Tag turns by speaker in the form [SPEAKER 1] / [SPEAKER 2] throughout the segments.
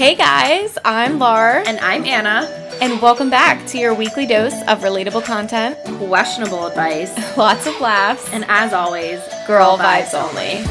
[SPEAKER 1] Hey guys, I'm Lar,
[SPEAKER 2] And I'm Anna.
[SPEAKER 1] and welcome back to your weekly dose of relatable content,
[SPEAKER 2] Questionable advice.
[SPEAKER 1] lots of laughs,
[SPEAKER 2] And as always,
[SPEAKER 1] girl vibes only.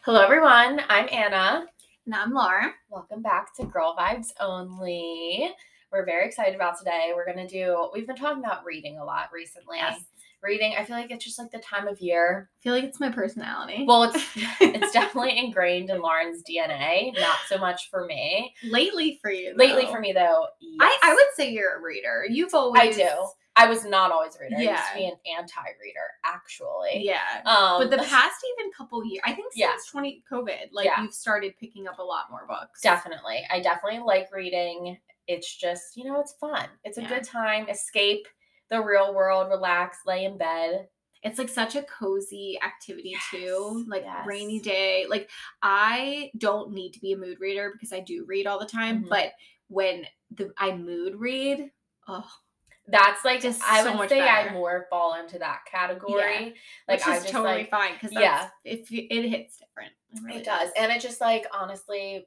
[SPEAKER 2] Hello, everyone. I'm Anna.
[SPEAKER 1] And I'm Lar.
[SPEAKER 2] Welcome back to Girl Vibes Only. We're very excited about today. We're going to do, we've been talking about reading a lot recently.
[SPEAKER 1] Yes.
[SPEAKER 2] Reading, I feel like it's just like the time of year.
[SPEAKER 1] I feel like it's my personality.
[SPEAKER 2] Well, it's it's definitely ingrained in Lauren's DNA, not so much for me.
[SPEAKER 1] lately for you.
[SPEAKER 2] Lately for me though,
[SPEAKER 1] I, I would say you're a reader. You've always.
[SPEAKER 2] I do. I was not always a reader. Yeah. I used to be an anti-reader, actually.
[SPEAKER 1] Yeah.
[SPEAKER 2] Um,
[SPEAKER 1] but the past even couple years, I think since
[SPEAKER 2] Yeah.
[SPEAKER 1] 20 COVID, like
[SPEAKER 2] Yeah.
[SPEAKER 1] you've started picking up a lot more books.
[SPEAKER 2] Definitely. I definitely like reading. It's just, you know, it's fun. It's a
[SPEAKER 1] Yeah.
[SPEAKER 2] good time. Escape the real world, relax, lay in bed.
[SPEAKER 1] It's like such a cozy activity too. Like
[SPEAKER 2] yes.
[SPEAKER 1] rainy day. Like I don't need to be a mood reader because I do read all the time.
[SPEAKER 2] Mhm.
[SPEAKER 1] But when the I mood read, oh,
[SPEAKER 2] That's like
[SPEAKER 1] Just
[SPEAKER 2] I
[SPEAKER 1] so
[SPEAKER 2] would
[SPEAKER 1] much
[SPEAKER 2] say I more fall into that category. Like
[SPEAKER 1] which is
[SPEAKER 2] just
[SPEAKER 1] totally
[SPEAKER 2] like
[SPEAKER 1] fine because
[SPEAKER 2] yeah.
[SPEAKER 1] if you- it hits different. really
[SPEAKER 2] it does. And it just like honestly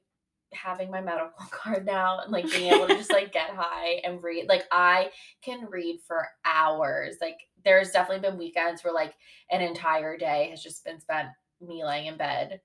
[SPEAKER 2] having my medical card now and like being able to just like get high and read like I can read for hours. Like there's definitely been weekends where like an entire day has just been spent me laying in bed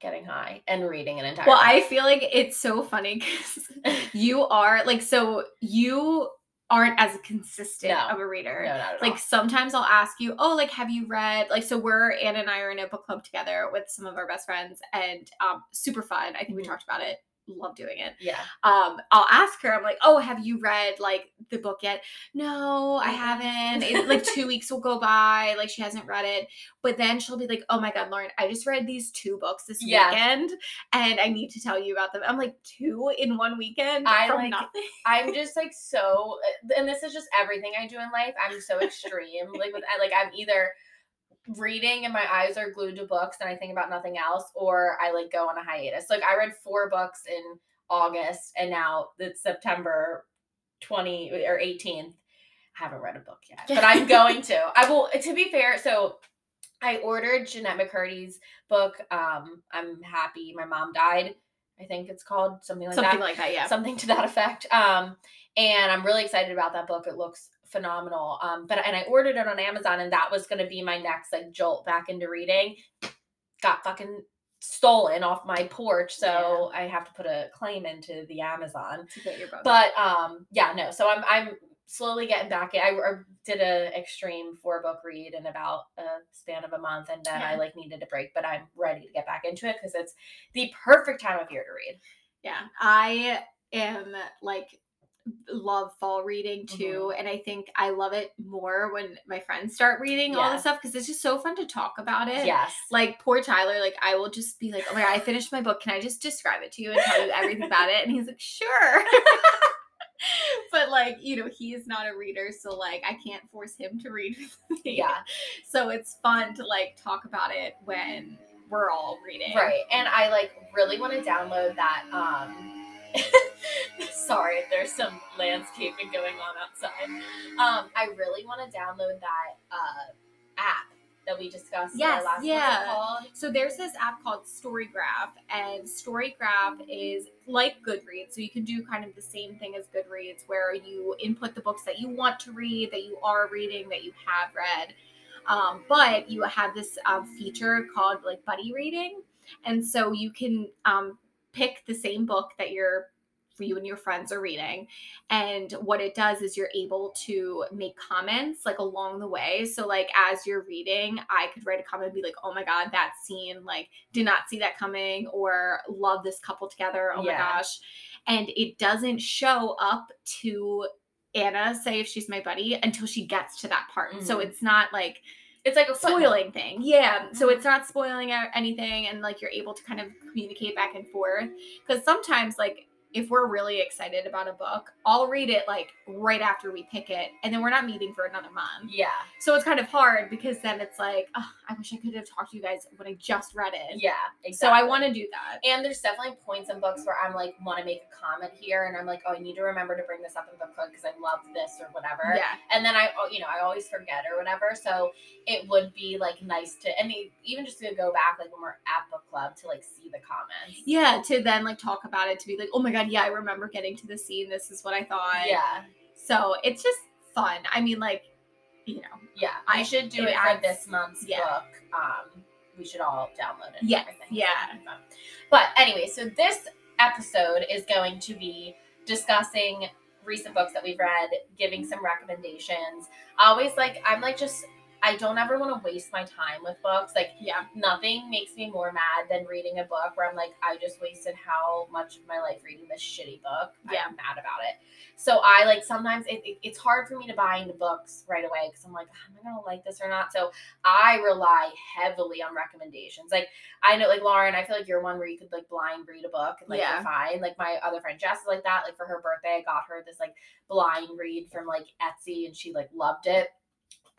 [SPEAKER 2] getting high and reading an entire
[SPEAKER 1] Well,
[SPEAKER 2] day.
[SPEAKER 1] I feel like it's so funny because you are like so you aren't as consistent
[SPEAKER 2] No.
[SPEAKER 1] of a reader.
[SPEAKER 2] no,
[SPEAKER 1] like
[SPEAKER 2] all.
[SPEAKER 1] sometimes I'll ask you, oh, like have you read like so we're Anne and I are in a book club together with some of our best friends and um super fun. I think we
[SPEAKER 2] Mhm.
[SPEAKER 1] talked about it. Love doing it.
[SPEAKER 2] Yeah.
[SPEAKER 1] Um, I'll ask her, I'm like, oh, have you read like the book yet? No, I
[SPEAKER 2] Mhm.
[SPEAKER 1] haven't. It, like two weeks will go by, like she hasn't read it. But then she'll be like, oh my god, Lauren, I just read these two books this
[SPEAKER 2] Yeah.
[SPEAKER 1] weekend and I need to tell you about them. I'm like, two in one weekend
[SPEAKER 2] I
[SPEAKER 1] from
[SPEAKER 2] like-
[SPEAKER 1] nothing.
[SPEAKER 2] I'm just like so, and this is just everything I do in life. I'm so extreme. like with like I'm either reading and my eyes are glued to books and I think about nothing else, or I like go on a hiatus. Like I read four books in August, and now it's September 20 or 18th. I haven't read a book yet, but I'm going to. I will. To be fair, so I ordered Jennette McCurdy's book. Um, I'm happy my mom died. I think it's called something like
[SPEAKER 1] Something
[SPEAKER 2] that Something
[SPEAKER 1] like that, yeah.
[SPEAKER 2] something to that effect. Um, and I'm really excited about that book. It looks phenomenal. Um, but and I ordered it on Amazon, and that was going to be my next like jolt back into reading. Got fucking stolen off my porch, so I have to put a claim into the Amazon.
[SPEAKER 1] to get your book.
[SPEAKER 2] But um, yeah, no. So I'm I'm slowly getting back. I, I did a extreme four book read in about a span of a month, and then I like needed a break. But I'm ready to get back into it because it's the perfect time of year to read.
[SPEAKER 1] Yeah, I am like love fall reading
[SPEAKER 2] Mm-hmm.
[SPEAKER 1] too, and I think I love it more when my friends start reading all
[SPEAKER 2] Yeah.
[SPEAKER 1] this stuff because it's just so fun to talk about it.
[SPEAKER 2] Yes.
[SPEAKER 1] Like poor Tyler, like I will just be like, "Oh my god, I finished my book. Can I just describe it to you and tell you everything about it?" And he's like, "Sure." but like, you know, he is not a reader, so like I can't force him to read with me.
[SPEAKER 2] Yeah.
[SPEAKER 1] So it's fun to like talk about it when we're all reading.
[SPEAKER 2] Right. And I like really want to download that um sorry there's some landscaping going on outside. Um I really want to download that uh app that we discussed in our
[SPEAKER 1] Yes,
[SPEAKER 2] last
[SPEAKER 1] yeah. So there's this app called Storygraph, and Storygraph is like Goodreads. So you can do kind of the same thing as Goodreads, where you input the books that you want to read, that you are reading, that you have read. Um, but you have this um, feature called like buddy reading, and so you can um, pick the same book that you're you and your friends are reading. And what it does is you're able to make comments like along the way. So like as you're reading i could write a comment and be like oh my god that scene like did not see that coming or love this couple together. Oh
[SPEAKER 2] Yeah.
[SPEAKER 1] my gosh. And it doesn't show up to anna say if she's my buddy until she gets to that part. So
[SPEAKER 2] Mhm.
[SPEAKER 1] it's not like
[SPEAKER 2] It's like a
[SPEAKER 1] spoiling thing. Yeah. So
[SPEAKER 2] Mhm.
[SPEAKER 1] it's not spoiling anything and like you're able to kind of communicate back and forth because sometimes like if we're really excited about a book, I'll read it like right after we pick it, and then we're not meeting for another month.
[SPEAKER 2] Yeah.
[SPEAKER 1] So it's kind of hard because then it's like, oh, I wish I could have talked to you guys when I just read it.
[SPEAKER 2] Yeah. Exactly.
[SPEAKER 1] So I want to do that.
[SPEAKER 2] And there's definitely points in books where I'm like, want to make a comment here, and I'm like, oh, I need to remember to bring this up in book club because I love this or whatever.
[SPEAKER 1] Yeah.
[SPEAKER 2] And then I, oh, you know, I always forget or whatever. So it would be like nice to, and even just to go back, like when we're at book club, to like see the comments.
[SPEAKER 1] Yeah, to then like talk about it, to be like, oh my god, yeah, I remember getting to the scene. This is what I thought.
[SPEAKER 2] Yeah.
[SPEAKER 1] So it's just fun. I mean, like, you know,
[SPEAKER 2] Yeah.
[SPEAKER 1] I-
[SPEAKER 2] should do
[SPEAKER 1] it
[SPEAKER 2] it, for this month's
[SPEAKER 1] yeah.
[SPEAKER 2] book. Um, we should all download it. Yeah.
[SPEAKER 1] Yeah.
[SPEAKER 2] That'd be fun. But anyway, so this episode is going to be discussing recent books that we've read, giving some recommendations. Always like I'm like just I don't ever want to waste my time with books. Like
[SPEAKER 1] yeah,
[SPEAKER 2] nothing makes me more mad than reading a book where I'm like, I just wasted how much of my life reading this shitty book.
[SPEAKER 1] Yeah.
[SPEAKER 2] I'm mad about it. So I like sometimes it, it- it's hard for me to buy into books right away because I'm like, am I gonna like this or not? So I rely heavily on recommendations. Like I know, like Lauren, I feel like you're one where you could like blind read a book and like
[SPEAKER 1] Yeah.
[SPEAKER 2] you're fine. Like my other friend Jess is like that. Like for her birthday, I got her this like blind read from like Etsy and she like loved it.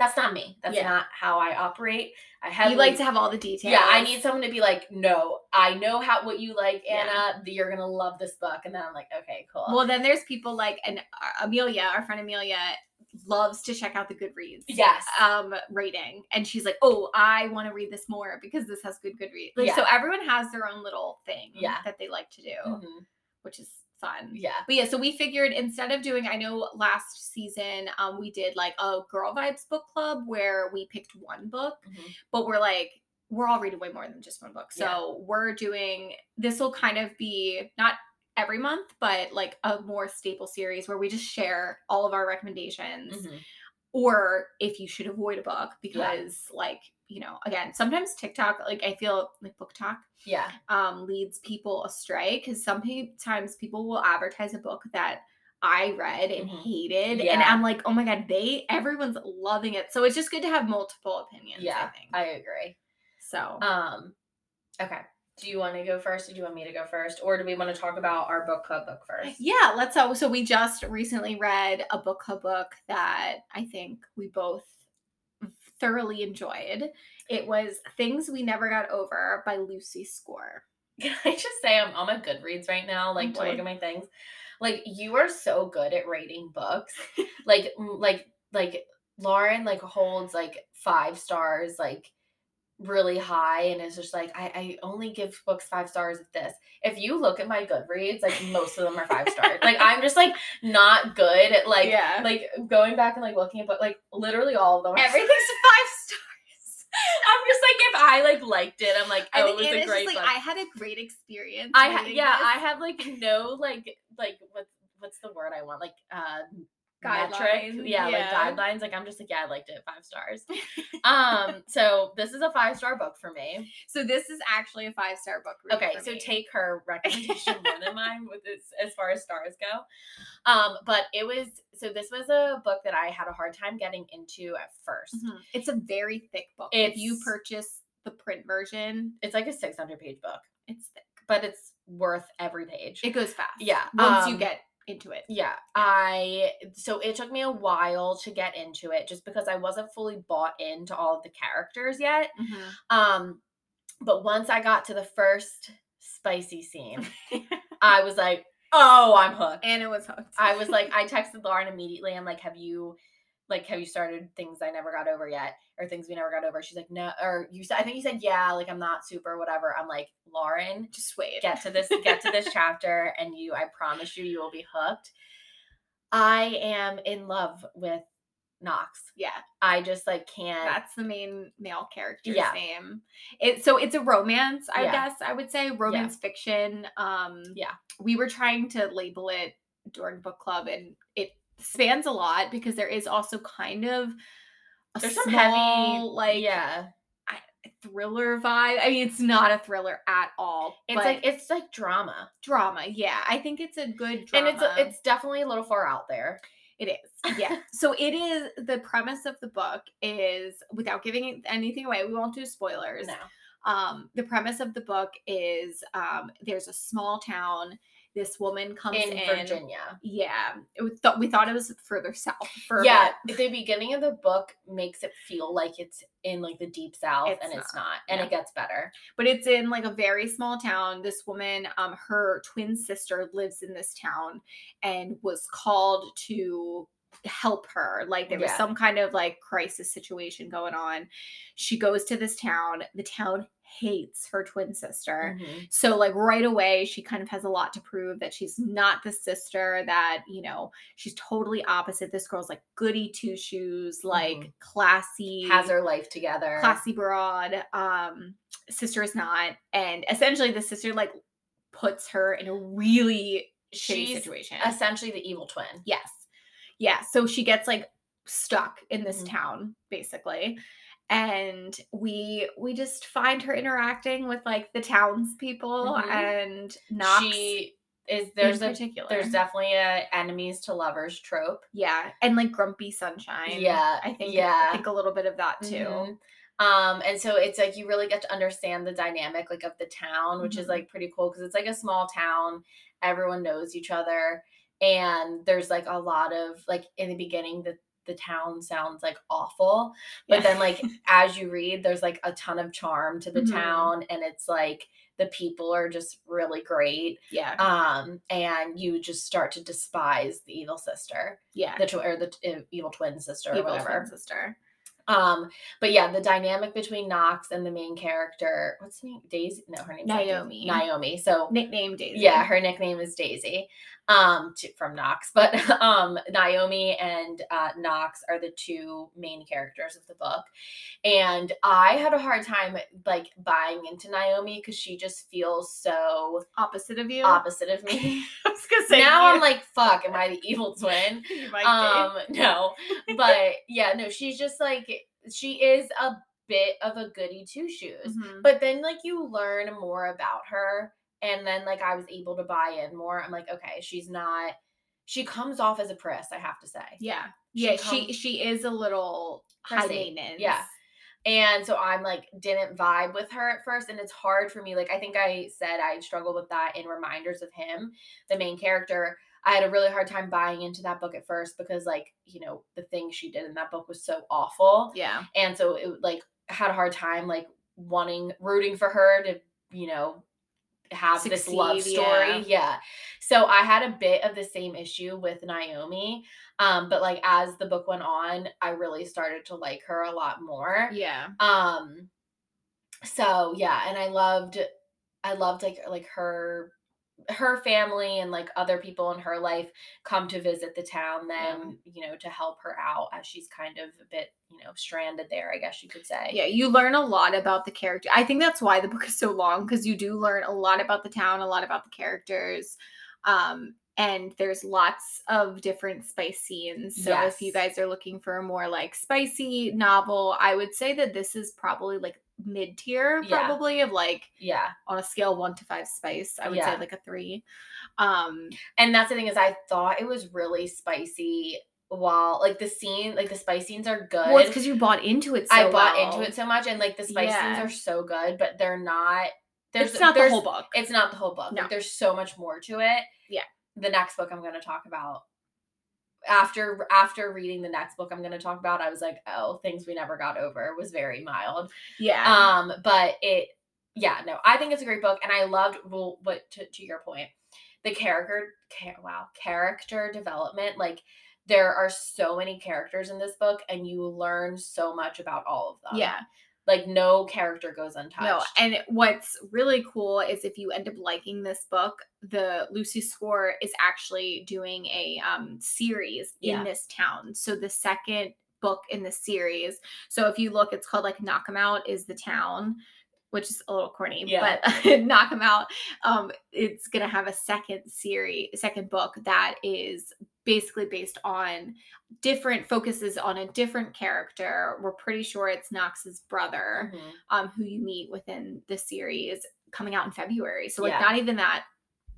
[SPEAKER 2] That's not me. That's
[SPEAKER 1] Yeah.
[SPEAKER 2] not how I operate. I have
[SPEAKER 1] you like to have all the details.
[SPEAKER 2] yeah, I need someone to be like, no, I know how what you like,
[SPEAKER 1] Yeah.
[SPEAKER 2] Anna. You're gonna love this book, and then I'm like, okay, cool.
[SPEAKER 1] Well, then there's people like and uh, Amelia, our friend Amelia, loves to check out the Goodreads.
[SPEAKER 2] yes,
[SPEAKER 1] Um, rating, and she's like, "Oh, I want to read this more because this has good Goodreads." Like, so everyone has their own little thing,
[SPEAKER 2] Yeah.
[SPEAKER 1] that they like to do,
[SPEAKER 2] Mhm.
[SPEAKER 1] which is fun.
[SPEAKER 2] yeah,
[SPEAKER 1] But yeah, so we figured instead of doing, I know last season, um, we did like a girl vibes book club where we picked one book,
[SPEAKER 2] Mhm.
[SPEAKER 1] but we're like, we're all reading way more than just one book. So
[SPEAKER 2] Yeah.
[SPEAKER 1] we're doing this will kind of be not every month, but like a more staple series where we just share all of our recommendations
[SPEAKER 2] Mhm.
[SPEAKER 1] or if you should avoid a book because like you know again sometimes tiktok like i feel like BookTok
[SPEAKER 2] yeah,
[SPEAKER 1] um leads people astray because sometimes people will advertise a book that i read and
[SPEAKER 2] Mhm.
[SPEAKER 1] hated and i'm like oh my god they everyone's loving it so it's just good to have multiple opinions i
[SPEAKER 2] Yeah,
[SPEAKER 1] think
[SPEAKER 2] I agree.
[SPEAKER 1] so
[SPEAKER 2] Um, okay. Do you want to go first, or do you want me to go first, or do we want to talk about our book club book first?
[SPEAKER 1] yeah let's so so we just recently read a book club book that i think we both thoroughly enjoyed it was things we never got over by lucy score
[SPEAKER 2] Can I just say I'm on my Goodreads right now, like to look at my things. Like you are so good at rating books. like like like Lauren like holds like five stars like really high and is just like I, I only give books five stars if this. If you look at my Goodreads, like most of them are five stars. like I'm just like not good at like
[SPEAKER 1] yeah
[SPEAKER 2] like going back and like looking at but like literally all of them. Are
[SPEAKER 1] everything's five stars
[SPEAKER 2] I'm just like if I like liked it, I'm like
[SPEAKER 1] I
[SPEAKER 2] oh it was a great
[SPEAKER 1] just, like. I had a great experience.
[SPEAKER 2] I ha- yeah,
[SPEAKER 1] this.
[SPEAKER 2] I have like no like like what what's the word I want like uh metric
[SPEAKER 1] Guidelines,
[SPEAKER 2] yeah, like guidelines like I'm just like yeah I liked it five stars um so this is a five star book for me
[SPEAKER 1] So this is actually a five star book.
[SPEAKER 2] okay so
[SPEAKER 1] me.
[SPEAKER 2] take her recommendation more than mine with this as far as stars go um but it was so this was a book that I had a hard time getting into at 1st
[SPEAKER 1] Mhm. It's a very thick book. if you purchase the print version,
[SPEAKER 2] it's like a 600 page book
[SPEAKER 1] it's thick.
[SPEAKER 2] but it's worth every page
[SPEAKER 1] It goes fast.
[SPEAKER 2] Yeah,
[SPEAKER 1] Once you
[SPEAKER 2] um,
[SPEAKER 1] get into it.
[SPEAKER 2] Yeah, I so it took me a while to get into it just because I wasn't fully bought into all of the characters yet.
[SPEAKER 1] Mhm.
[SPEAKER 2] Um but once I got to the first spicy scene, I was like, "Oh, I'm hooked."
[SPEAKER 1] And it was hooked.
[SPEAKER 2] I was like I texted Lauren immediately. I'm like, "Have you like have you started things I never got over yet or things we never got over?" She's like, "No." Or you said I think you said, "Yeah, like I'm not super whatever." I'm like, "Lauren,
[SPEAKER 1] just wait.
[SPEAKER 2] get to this get to this chapter and you i promise you you will be hooked i am in love with knox
[SPEAKER 1] Yeah,
[SPEAKER 2] i just like can't
[SPEAKER 1] that's the main male character's
[SPEAKER 2] Yeah.
[SPEAKER 1] name. It so it's a romance, I
[SPEAKER 2] Yeah.
[SPEAKER 1] guess I would say romance fiction. Um,
[SPEAKER 2] Yeah.
[SPEAKER 1] we were trying to label it during book club, and it spans a lot because there is also kind of a
[SPEAKER 2] there's
[SPEAKER 1] small,
[SPEAKER 2] some heavy
[SPEAKER 1] like
[SPEAKER 2] yeah
[SPEAKER 1] thriller vibe. I mean, it's not a thriller at all.
[SPEAKER 2] it's like it's like drama
[SPEAKER 1] drama. Yeah, I think it's a good drama.
[SPEAKER 2] and it's a, it's definitely a little far out there
[SPEAKER 1] It is. Yeah. so it is the premise of the book is without giving anything away, we won't do spoilers.
[SPEAKER 2] no
[SPEAKER 1] Um, the premise of the book is um, there's a small town this woman comes
[SPEAKER 2] in
[SPEAKER 1] in,
[SPEAKER 2] Virginia.
[SPEAKER 1] Yeah, it was th- we thought it was further south. For
[SPEAKER 2] Yeah, the beginning of the book makes it feel like it's in like the deep south,
[SPEAKER 1] It's
[SPEAKER 2] and it's
[SPEAKER 1] not.
[SPEAKER 2] not, and
[SPEAKER 1] No.
[SPEAKER 2] it gets better.
[SPEAKER 1] but it's in like a very small town. This woman, um, her twin sister lives in this town and was called to help her. Like there was
[SPEAKER 2] Yeah.
[SPEAKER 1] some kind of like crisis situation going on. She goes to this town. The town hates her twin sister.
[SPEAKER 2] Mhm.
[SPEAKER 1] So like right away she kind of has a lot to prove that she's not the sister that, you know, she's totally opposite. This girl's like goody two shoes, like
[SPEAKER 2] Mhm.
[SPEAKER 1] classy
[SPEAKER 2] Has her life together.
[SPEAKER 1] classy broad. Um, sister is not, and essentially the sister like puts her in a really shitty
[SPEAKER 2] She's
[SPEAKER 1] situation.
[SPEAKER 2] essentially the evil twin.
[SPEAKER 1] yes, yeah. So she gets like stuck in this
[SPEAKER 2] Mhm.
[SPEAKER 1] town basically, and we we just find her interacting with like the townspeople
[SPEAKER 2] Mhm.
[SPEAKER 1] and Knox
[SPEAKER 2] She is there's a there's definitely a enemies to lovers trope.
[SPEAKER 1] yeah, and like grumpy sunshine.
[SPEAKER 2] Yeah,
[SPEAKER 1] I think
[SPEAKER 2] yeah.
[SPEAKER 1] I think a little bit of that too.
[SPEAKER 2] Mhm. Um, and so it's like you really get to understand the dynamic like of the town, which is
[SPEAKER 1] Mhm.
[SPEAKER 2] like pretty cool because it's like a small town, everyone knows each other, and there's like a lot of like in the beginning the the town sounds like awful, but
[SPEAKER 1] Yeah.
[SPEAKER 2] then like as you read, there's like a ton of charm to the
[SPEAKER 1] Mhm.
[SPEAKER 2] town, and it's like the people are just really great.
[SPEAKER 1] yeah,
[SPEAKER 2] Um, and you just start to despise the evil sister,
[SPEAKER 1] yeah.
[SPEAKER 2] the tw- or the uh, evil twin sister, or
[SPEAKER 1] Evil
[SPEAKER 2] whatever.
[SPEAKER 1] twin sister.
[SPEAKER 2] Um, but yeah, the dynamic between Knox and the main character, what's her name? Daisy? No, her Daisy.
[SPEAKER 1] Naomi.
[SPEAKER 2] Naomi. So
[SPEAKER 1] Nickname Daisy.
[SPEAKER 2] yeah, her nickname is Daisy. Um, to, from Knox, but um, Naomi and uh, Knox are the two main characters of the book, and I had a hard time like buying into Naomi because she just feels so
[SPEAKER 1] opposite of you.
[SPEAKER 2] opposite of me.
[SPEAKER 1] I was gonna say
[SPEAKER 2] now
[SPEAKER 1] you-
[SPEAKER 2] I'm like, fuck, am I the evil twin? um no but yeah no she's just like she is a bit of a goody two shoes
[SPEAKER 1] Mhm.
[SPEAKER 2] but then like you learn more about her and then like i was able to buy in more i'm like okay she's not she comes off as a priss i have to say
[SPEAKER 1] yeah,
[SPEAKER 2] she
[SPEAKER 1] yeah. She
[SPEAKER 2] comes-
[SPEAKER 1] she is a little high maintenance.
[SPEAKER 2] yeah. and so i'm like didn't vibe with her at first and it's hard for me like i think i said i struggled with that in reminders of him the main character i had a really hard time buying into that book at first because like you know the things she did in that book was so awful
[SPEAKER 1] yeah,
[SPEAKER 2] and so it like had a hard time like wanting rooting for her to you know have this love story
[SPEAKER 1] yeah.
[SPEAKER 2] yeah. so i had a bit of the same issue with naomi um but like as the book went on i really started to like her a lot more
[SPEAKER 1] yeah.
[SPEAKER 2] um so yeah and i loved i loved like like her her family and like other people in her life come to visit the town then you know to help her out as she's kind of a bit you know stranded there i guess you could say
[SPEAKER 1] Yeah, you learn a lot about the character. I think that's why the book is so long because you do learn a lot about the town, a lot about the characters. Um, and there's lots of different spice scenes. So if you guys are looking for a more like spicy novel, I would say that this is probably like mid tier,
[SPEAKER 2] Yeah.
[SPEAKER 1] probably of like
[SPEAKER 2] yeah
[SPEAKER 1] on a scale one to five spice. I would say like a three. Um,
[SPEAKER 2] and that's the thing is i thought it was really spicy while like the scene like the spice scenes are good
[SPEAKER 1] well, it's because you bought into it. So
[SPEAKER 2] i bought
[SPEAKER 1] well.
[SPEAKER 2] into it so much and like the spice scenes are so good but they're not there's
[SPEAKER 1] It's not the whole book.
[SPEAKER 2] It's not the whole book.
[SPEAKER 1] No.
[SPEAKER 2] Like, there's so much more to it.
[SPEAKER 1] Yeah.
[SPEAKER 2] The next book I'm going to talk about after after reading the next book I'm going to talk about, I was like, oh, things we never got over was very mild.
[SPEAKER 1] yeah.
[SPEAKER 2] Um, but it, yeah, no, I think it's a great book, and I loved. Well, what to, to your point, the character, ca- wow, character development, like. There are so many characters in this book, and you learn so much about all of them.
[SPEAKER 1] yeah.
[SPEAKER 2] Like no character goes untouched.
[SPEAKER 1] No, and what's really cool is if you end up liking this book, the Lucy Score is actually doing a um series in this town. So the second book in the series. So if you look, it's called like Knockemout is the town, which is a little corny,
[SPEAKER 2] Yeah.
[SPEAKER 1] but Knockemout, um, it's gonna have a second series, second book that is basically based on different focuses on a different character. We're pretty sure it's Knox's brother
[SPEAKER 2] Mhm.
[SPEAKER 1] um, who you meet within the series coming out in February. So like
[SPEAKER 2] Yeah.
[SPEAKER 1] not even that.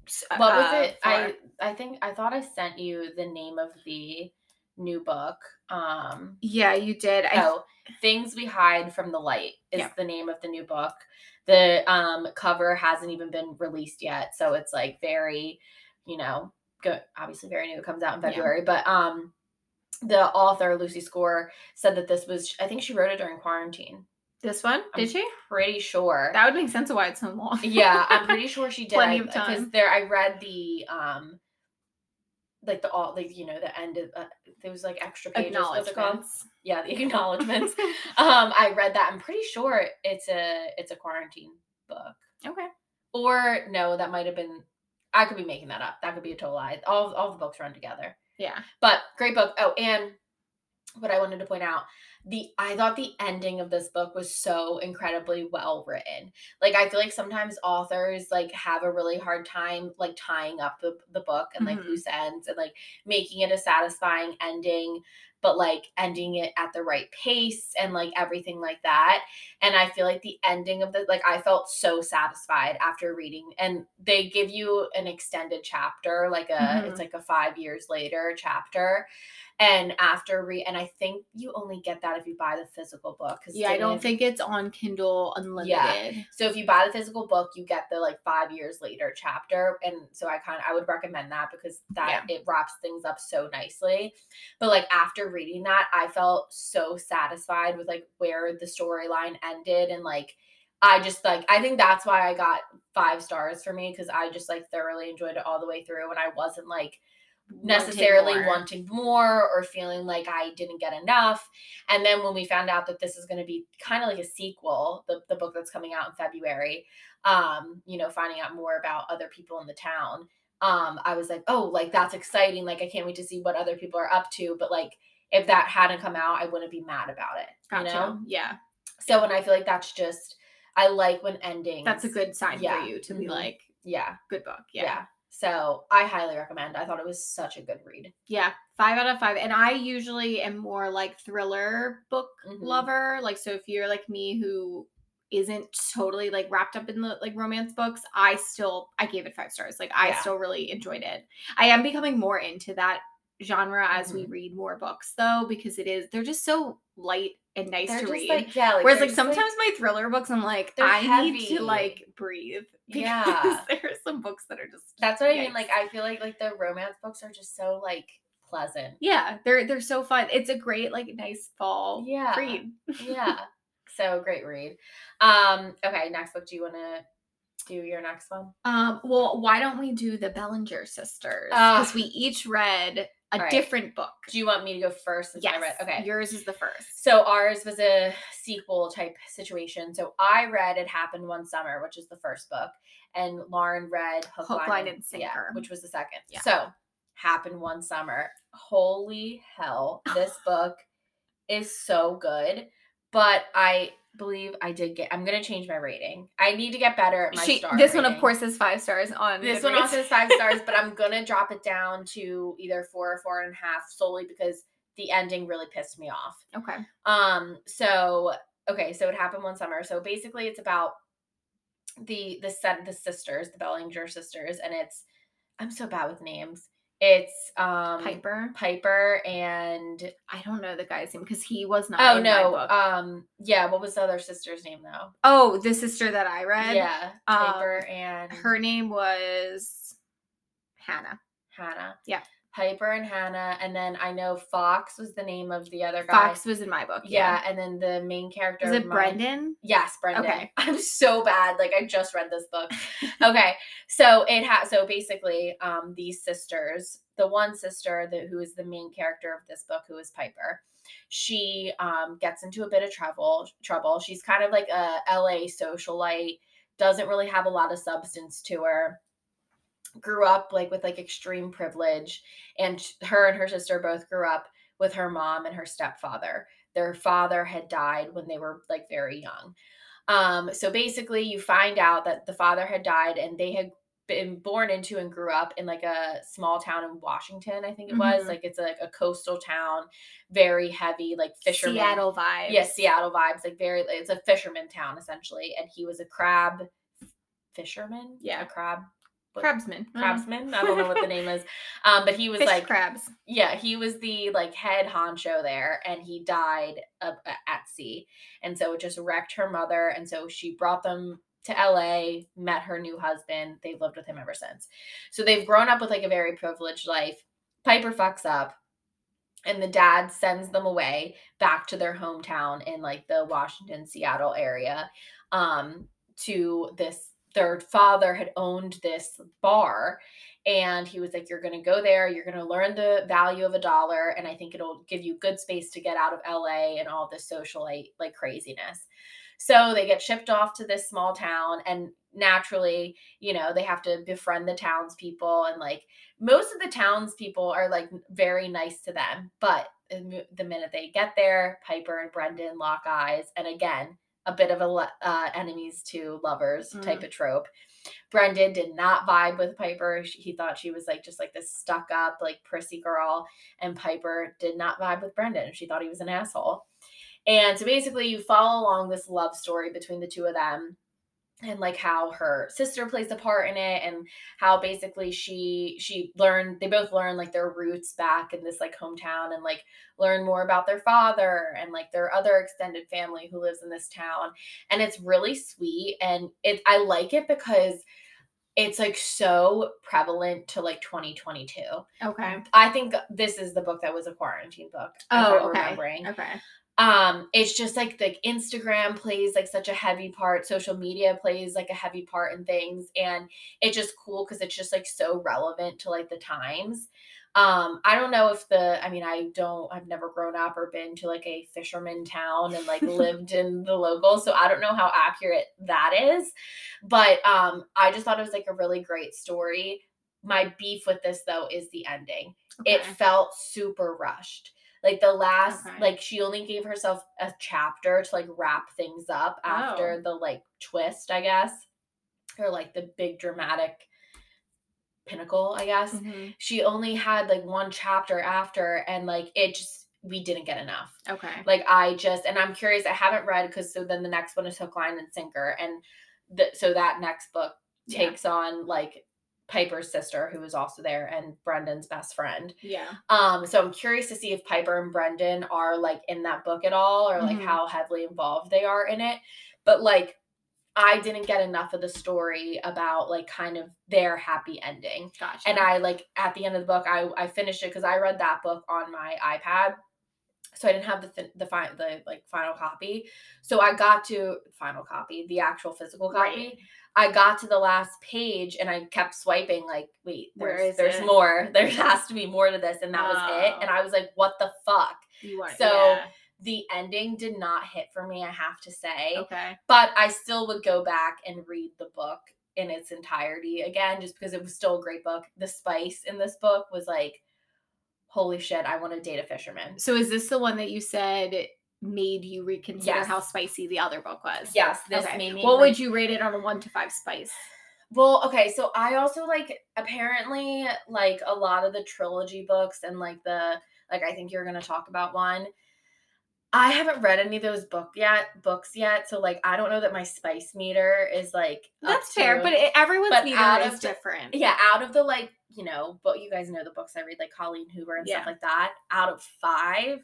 [SPEAKER 1] s-
[SPEAKER 2] What was
[SPEAKER 1] uh,
[SPEAKER 2] it?
[SPEAKER 1] far.
[SPEAKER 2] I I think I thought I sent you the name of the new book. Um
[SPEAKER 1] yeah, you did. I,
[SPEAKER 2] oh, Things We Hide from the Light is
[SPEAKER 1] Yeah.
[SPEAKER 2] the name of the new book. The um cover hasn't even been released yet, so it's like very you know, go, obviously very new. It comes out in
[SPEAKER 1] Yeah.
[SPEAKER 2] February, but um, the author Lucy Score said that this was. I think she wrote it during quarantine.
[SPEAKER 1] This one? Did
[SPEAKER 2] I'm
[SPEAKER 1] she?
[SPEAKER 2] Pretty sure.
[SPEAKER 1] That would make sense of why it's so long.
[SPEAKER 2] yeah, I'm pretty sure she did.
[SPEAKER 1] Plenty
[SPEAKER 2] I-
[SPEAKER 1] of time.
[SPEAKER 2] there. I read the um, like the all like you know the end of uh, there was like extra pages. What's it called?
[SPEAKER 1] Acknowledgements.
[SPEAKER 2] Yeah, the acknowledgments. um, I read that. I'm pretty sure it's a it's a quarantine book.
[SPEAKER 1] okay.
[SPEAKER 2] Or no, that might have been. I could be making that up. That could be a total lie. All all the books run together.
[SPEAKER 1] Yeah.
[SPEAKER 2] But great book. Oh, and what I wanted to point out, the I thought the ending of this book was so incredibly well written. Like I feel like sometimes authors like have a really hard time like tying up the, the book and like
[SPEAKER 1] Mhm.
[SPEAKER 2] loose ends and like making it a satisfying ending, but like ending it at the right pace and like everything like that. And I feel like the ending of the like I felt so satisfied after reading and they give you an extended chapter, like a
[SPEAKER 1] Mhm.
[SPEAKER 2] it's like a five years later chapter. And after read, and I think you only get that if you buy the physical book. Cause
[SPEAKER 1] Yeah, I don't think it's on Kindle Unlimited. Yeah.
[SPEAKER 2] so. If you buy the physical book, you get the like five years later chapter, and so I kind of I would recommend that because that it wraps things up so nicely. But like after reading that, I felt so satisfied with like where the storyline ended, and like I just like I think that's why I got five stars for me because I just like thoroughly enjoyed it all the way through, and I wasn't like necessarily
[SPEAKER 1] more.
[SPEAKER 2] wanting more or feeling like I didn't get enough. And then when we found out that this is going to be kind of like a sequel, the, the book that's coming out in February, um, you know, finding out more about other people in the town, um, I was like, oh, like that's exciting. Like I can't wait to see what other people are up to. But like if that hadn't come out, I wouldn't be mad about it.
[SPEAKER 1] Gotcha.
[SPEAKER 2] You know?
[SPEAKER 1] Yeah.
[SPEAKER 2] So when I feel like that's just I like when endings
[SPEAKER 1] That's a good sign
[SPEAKER 2] Yeah.
[SPEAKER 1] for you to be
[SPEAKER 2] Mhm.
[SPEAKER 1] like,
[SPEAKER 2] yeah,
[SPEAKER 1] good book.
[SPEAKER 2] yeah.
[SPEAKER 1] Yeah.
[SPEAKER 2] So I highly recommend. I thought it was such a good read.
[SPEAKER 1] Yeah. Five out of five. And I usually am more like thriller book
[SPEAKER 2] Mhm.
[SPEAKER 1] lover. Like, so if you're like me who isn't totally like wrapped up in the like romance books, I still I gave it five stars. Like I
[SPEAKER 2] Yeah.
[SPEAKER 1] still really enjoyed it. I am becoming more into that genre as we
[SPEAKER 2] Mhm.
[SPEAKER 1] read more books though, because it is they're just so light and nice
[SPEAKER 2] They're
[SPEAKER 1] to read.
[SPEAKER 2] like like
[SPEAKER 1] Whereas like sometimes my thriller books, I'm like, I need to like breathe.
[SPEAKER 2] Yeah.
[SPEAKER 1] there are some books that are just
[SPEAKER 2] That's what I mean. Like I feel like like the romance books are just so like pleasant.
[SPEAKER 1] yeah, they're they're so fun. It's a great like nice fall
[SPEAKER 2] Yeah.
[SPEAKER 1] read.
[SPEAKER 2] Yeah. so great read. Um, okay, next book. Do you wanna do your next one?
[SPEAKER 1] Um, well, why don't we do the Bellinger sisters?
[SPEAKER 2] Ah.
[SPEAKER 1] Because we each read a
[SPEAKER 2] Right.
[SPEAKER 1] different book.
[SPEAKER 2] Do you want me to go first
[SPEAKER 1] yes.
[SPEAKER 2] I read? Okay.
[SPEAKER 1] Yours is the first.
[SPEAKER 2] So ours was a sequel type situation. So I read It Happened One Summer, which is the first book, and Lauren read Hook,
[SPEAKER 1] Hook, Line, and
[SPEAKER 2] yeah, which was the second.
[SPEAKER 1] Yeah.
[SPEAKER 2] So Happened One Summer. Holy hell, this book is so good. But I believe I did get. I'm gonna change my rating. I need to get better at my
[SPEAKER 1] She,
[SPEAKER 2] star.
[SPEAKER 1] this one, of course, is five stars on
[SPEAKER 2] This one also has five stars, but I'm gonna drop it down to either four or four and a half solely because the ending really pissed me off.
[SPEAKER 1] okay.
[SPEAKER 2] Um, so okay, so it happened one summer. So basically it's about the the set the sisters, the Bellinger sisters, and it's I'm so bad with names. It's um
[SPEAKER 1] Piper.
[SPEAKER 2] Piper and
[SPEAKER 1] I don't know the guy's name because he was not.
[SPEAKER 2] oh no, um yeah, what was the other sister's name though?
[SPEAKER 1] oh, the sister that I read.
[SPEAKER 2] yeah,
[SPEAKER 1] um,
[SPEAKER 2] Piper and
[SPEAKER 1] Her name was Hannah.
[SPEAKER 2] Hannah.
[SPEAKER 1] Yeah.
[SPEAKER 2] Piper and Hannah, and then I know Fox was the name of the other guy.
[SPEAKER 1] Fox was in my book.
[SPEAKER 2] Yeah, and then the main character.
[SPEAKER 1] Was
[SPEAKER 2] of
[SPEAKER 1] it
[SPEAKER 2] mine-
[SPEAKER 1] Brendan?
[SPEAKER 2] Yes, Brendan.
[SPEAKER 1] Okay.
[SPEAKER 2] I'm so bad. Like I just read this book. okay. So it has so basically um these sisters, the one sister that who is the main character of this book, who is Piper, she um gets into a bit of trouble trouble. She's kind of like a LA socialite, doesn't really have a lot of substance to her. Grew up like with like extreme privilege, and her and her sister both grew up with her mom and her stepfather. Their father had died when they were like very young. Um, so basically, you find out that the father had died and they had been born into and grew up in like a small town in Washington, I think it was.
[SPEAKER 1] Mhm.
[SPEAKER 2] Like it's like a coastal town, very heavy, like fisherman.
[SPEAKER 1] Seattle vibes.
[SPEAKER 2] Yeah, Seattle vibes, like very. It's a fisherman town essentially, and he was a crab fisherman.
[SPEAKER 1] Yeah.
[SPEAKER 2] a crab.
[SPEAKER 1] Crabsman. I don't know.
[SPEAKER 2] Crabsman. I don't know what the name is. Um, but he was
[SPEAKER 1] Fish
[SPEAKER 2] like
[SPEAKER 1] crabs.
[SPEAKER 2] yeah, he was the like head honcho there, and he died up a- at sea, and so it just wrecked her mother, and so she brought them to LA, met her new husband. They've lived with him ever since. So they've grown up with like a very privileged life. Piper fucks up and the dad sends them away back to their hometown in like the Washington Seattle area um to this their father had owned this bar and he was like you're going to go there you're going to learn the value of a dollar and i think it'll give you good space to get out of la and all this socialite like craziness. So they get shipped off to this small town and naturally you know they have to befriend the townspeople and like most of the townspeople are like very nice to them but the minute they get there piper and brendan lock eyes and again a bit of a uh, enemies to lovers mm. type of trope Brendan did not vibe with Piper. He thought she was like just like this stuck up, like prissy girl. And Piper did not vibe with Brendan. She thought he was an asshole. And so basically, you follow along this love story between the two of them and like how her sister plays a part in it and how basically she she learned they both learn like their roots back in this like hometown and like learn more about their father and like their other extended family who lives in this town and it's really sweet and it I like it because it's like so prevalent to like 2022.
[SPEAKER 1] Okay.
[SPEAKER 2] I think this is the book that was a quarantine book.
[SPEAKER 1] Oh, okay. Remembering. Okay
[SPEAKER 2] um it's just like the instagram plays like such a heavy part social media plays like a heavy part in things and it's just cool because it's just like so relevant to like the times. Um i don't know if the i mean i don't i've never grown up or been to like a fisherman town and like lived in the local so i don't know how accurate that is but um i just thought it was like a really great story. My beef with this though is the ending. Okay. it felt super rushed like the last, okay. like she only gave herself a chapter to like wrap things up after oh. the like twist, I guess, or like the big dramatic pinnacle, I guess. Mm-hmm. She only had like one chapter after, and like it just we didn't get enough.
[SPEAKER 1] Okay.
[SPEAKER 2] Like I just and I'm curious. I haven't read because so then the next one is Hook, Line, and Sinker, and the, so that next book takes yeah. on like Piper's sister, who was also there, and Brendan's best friend.
[SPEAKER 1] Yeah.
[SPEAKER 2] Um, so I'm curious to see if Piper and Brendan are like in that book at all, or like mm-hmm. how heavily involved they are in it. But like I didn't get enough of the story about like kind of their happy ending.
[SPEAKER 1] Gotcha.
[SPEAKER 2] And I like at the end of the book, I I finished it because I read that book on my iPad so I didn't have the th- the final the like final copy. So I got to final copy, the actual physical copy. Right. I got to the last page and I kept swiping like, wait, there's there's it? more. There has to be more to this, and that oh. was it. And oh. I was like, what the fuck? Are, so yeah. the ending did not hit for me, I have to say.
[SPEAKER 1] Okay.
[SPEAKER 2] But I still would go back and read the book in its entirety again, just because it was still a great book. The spice in this book was like holy shit, I want to date a fisherman.
[SPEAKER 1] So is this the one that you said made you reconsider yes. how spicy the other book was?
[SPEAKER 2] Yes, this okay. made
[SPEAKER 1] me. What re- would you rate it on a one to five spice?
[SPEAKER 2] Well, okay, so I also like apparently like a lot of the trilogy books and like the like I think you're gonna talk about one. I haven't read any of those book yet books yet, so like I don't know that my spice meter is like
[SPEAKER 1] that's fair, but it, everyone's but meter is different.
[SPEAKER 2] Yeah, out of the like you know, but you guys know the books I read, like Colleen Hoover and yeah. stuff like that. Out of five,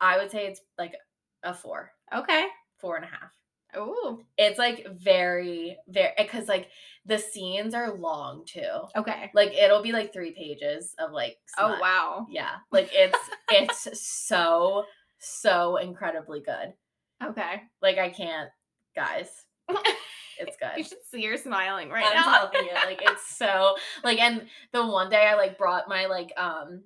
[SPEAKER 2] I would say it's like a four.
[SPEAKER 1] Okay.
[SPEAKER 2] Four and a half.
[SPEAKER 1] Oh.
[SPEAKER 2] It's like very, very, because like the scenes are long too.
[SPEAKER 1] Okay.
[SPEAKER 2] Like it'll be like three pages of like.
[SPEAKER 1] Oh, smut. Oh, wow.
[SPEAKER 2] Yeah. Like it's, it's so, so incredibly good.
[SPEAKER 1] Okay.
[SPEAKER 2] Like I can't, guys. It's good.
[SPEAKER 1] You should see her smiling right
[SPEAKER 2] I'm
[SPEAKER 1] now.
[SPEAKER 2] I'm telling you, like it's so like and the one day I like brought my like um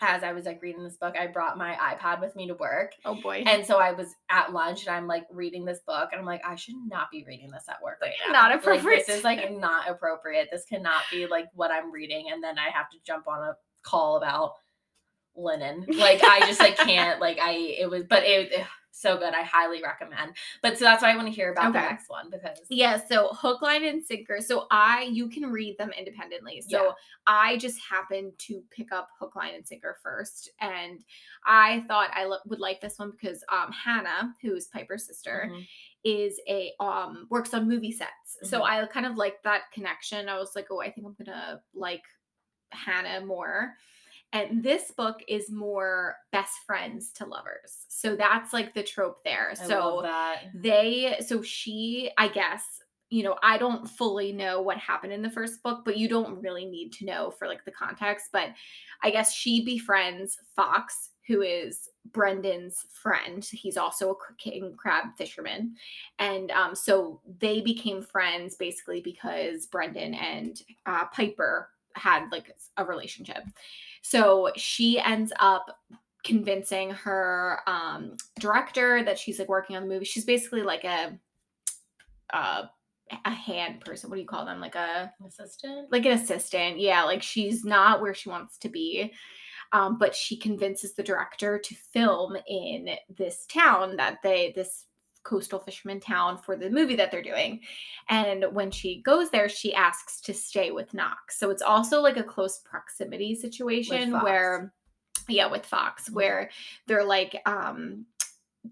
[SPEAKER 2] as I was like reading this book, I brought my iPad with me to work.
[SPEAKER 1] Oh boy.
[SPEAKER 2] And so I was at lunch and I'm like reading this book and I'm like, I should not be reading this at work right now.
[SPEAKER 1] Not appropriate.
[SPEAKER 2] Like, this is like not appropriate. This cannot be like what I'm reading. And then I have to jump on a call about linen. Like I just like can't like I it was but it so good. I highly recommend. But so that's why I want to hear about okay. the next one because
[SPEAKER 1] yeah. So hook, line, and sinker. So I you can read them independently. So yeah. I just happened to pick up hook, line, and sinker first, and I thought I lo- would like this one because um Hannah, who's Piper's sister. Mm-hmm. Is a um works on movie sets. Mm-hmm. So I kind of like that connection. I was like, oh, I think I'm gonna like Hannah more. And this book is more best friends to lovers. So that's like the trope there.
[SPEAKER 2] I
[SPEAKER 1] so they so she, I guess, you know, I don't fully know what happened in the first book, but you don't really need to know for like the context. But I guess she befriends Fox, who is Brendan's friend. He's also a king crab fisherman. And um, so they became friends basically because Brendan and uh, Piper had like a relationship. So she ends up convincing her um, director that she's like working on the movie. She's basically like a uh, a hand person. What do you call them? Like a
[SPEAKER 2] assistant.
[SPEAKER 1] Like an assistant. Yeah, like she's not where she wants to be. Um, but she convinces the director to film in this town that they this coastal fisherman town for the movie that they're doing. And when she goes there, she asks to stay with Knox. So it's also like a close proximity situation where yeah, with Fox, mm-hmm. where they're like um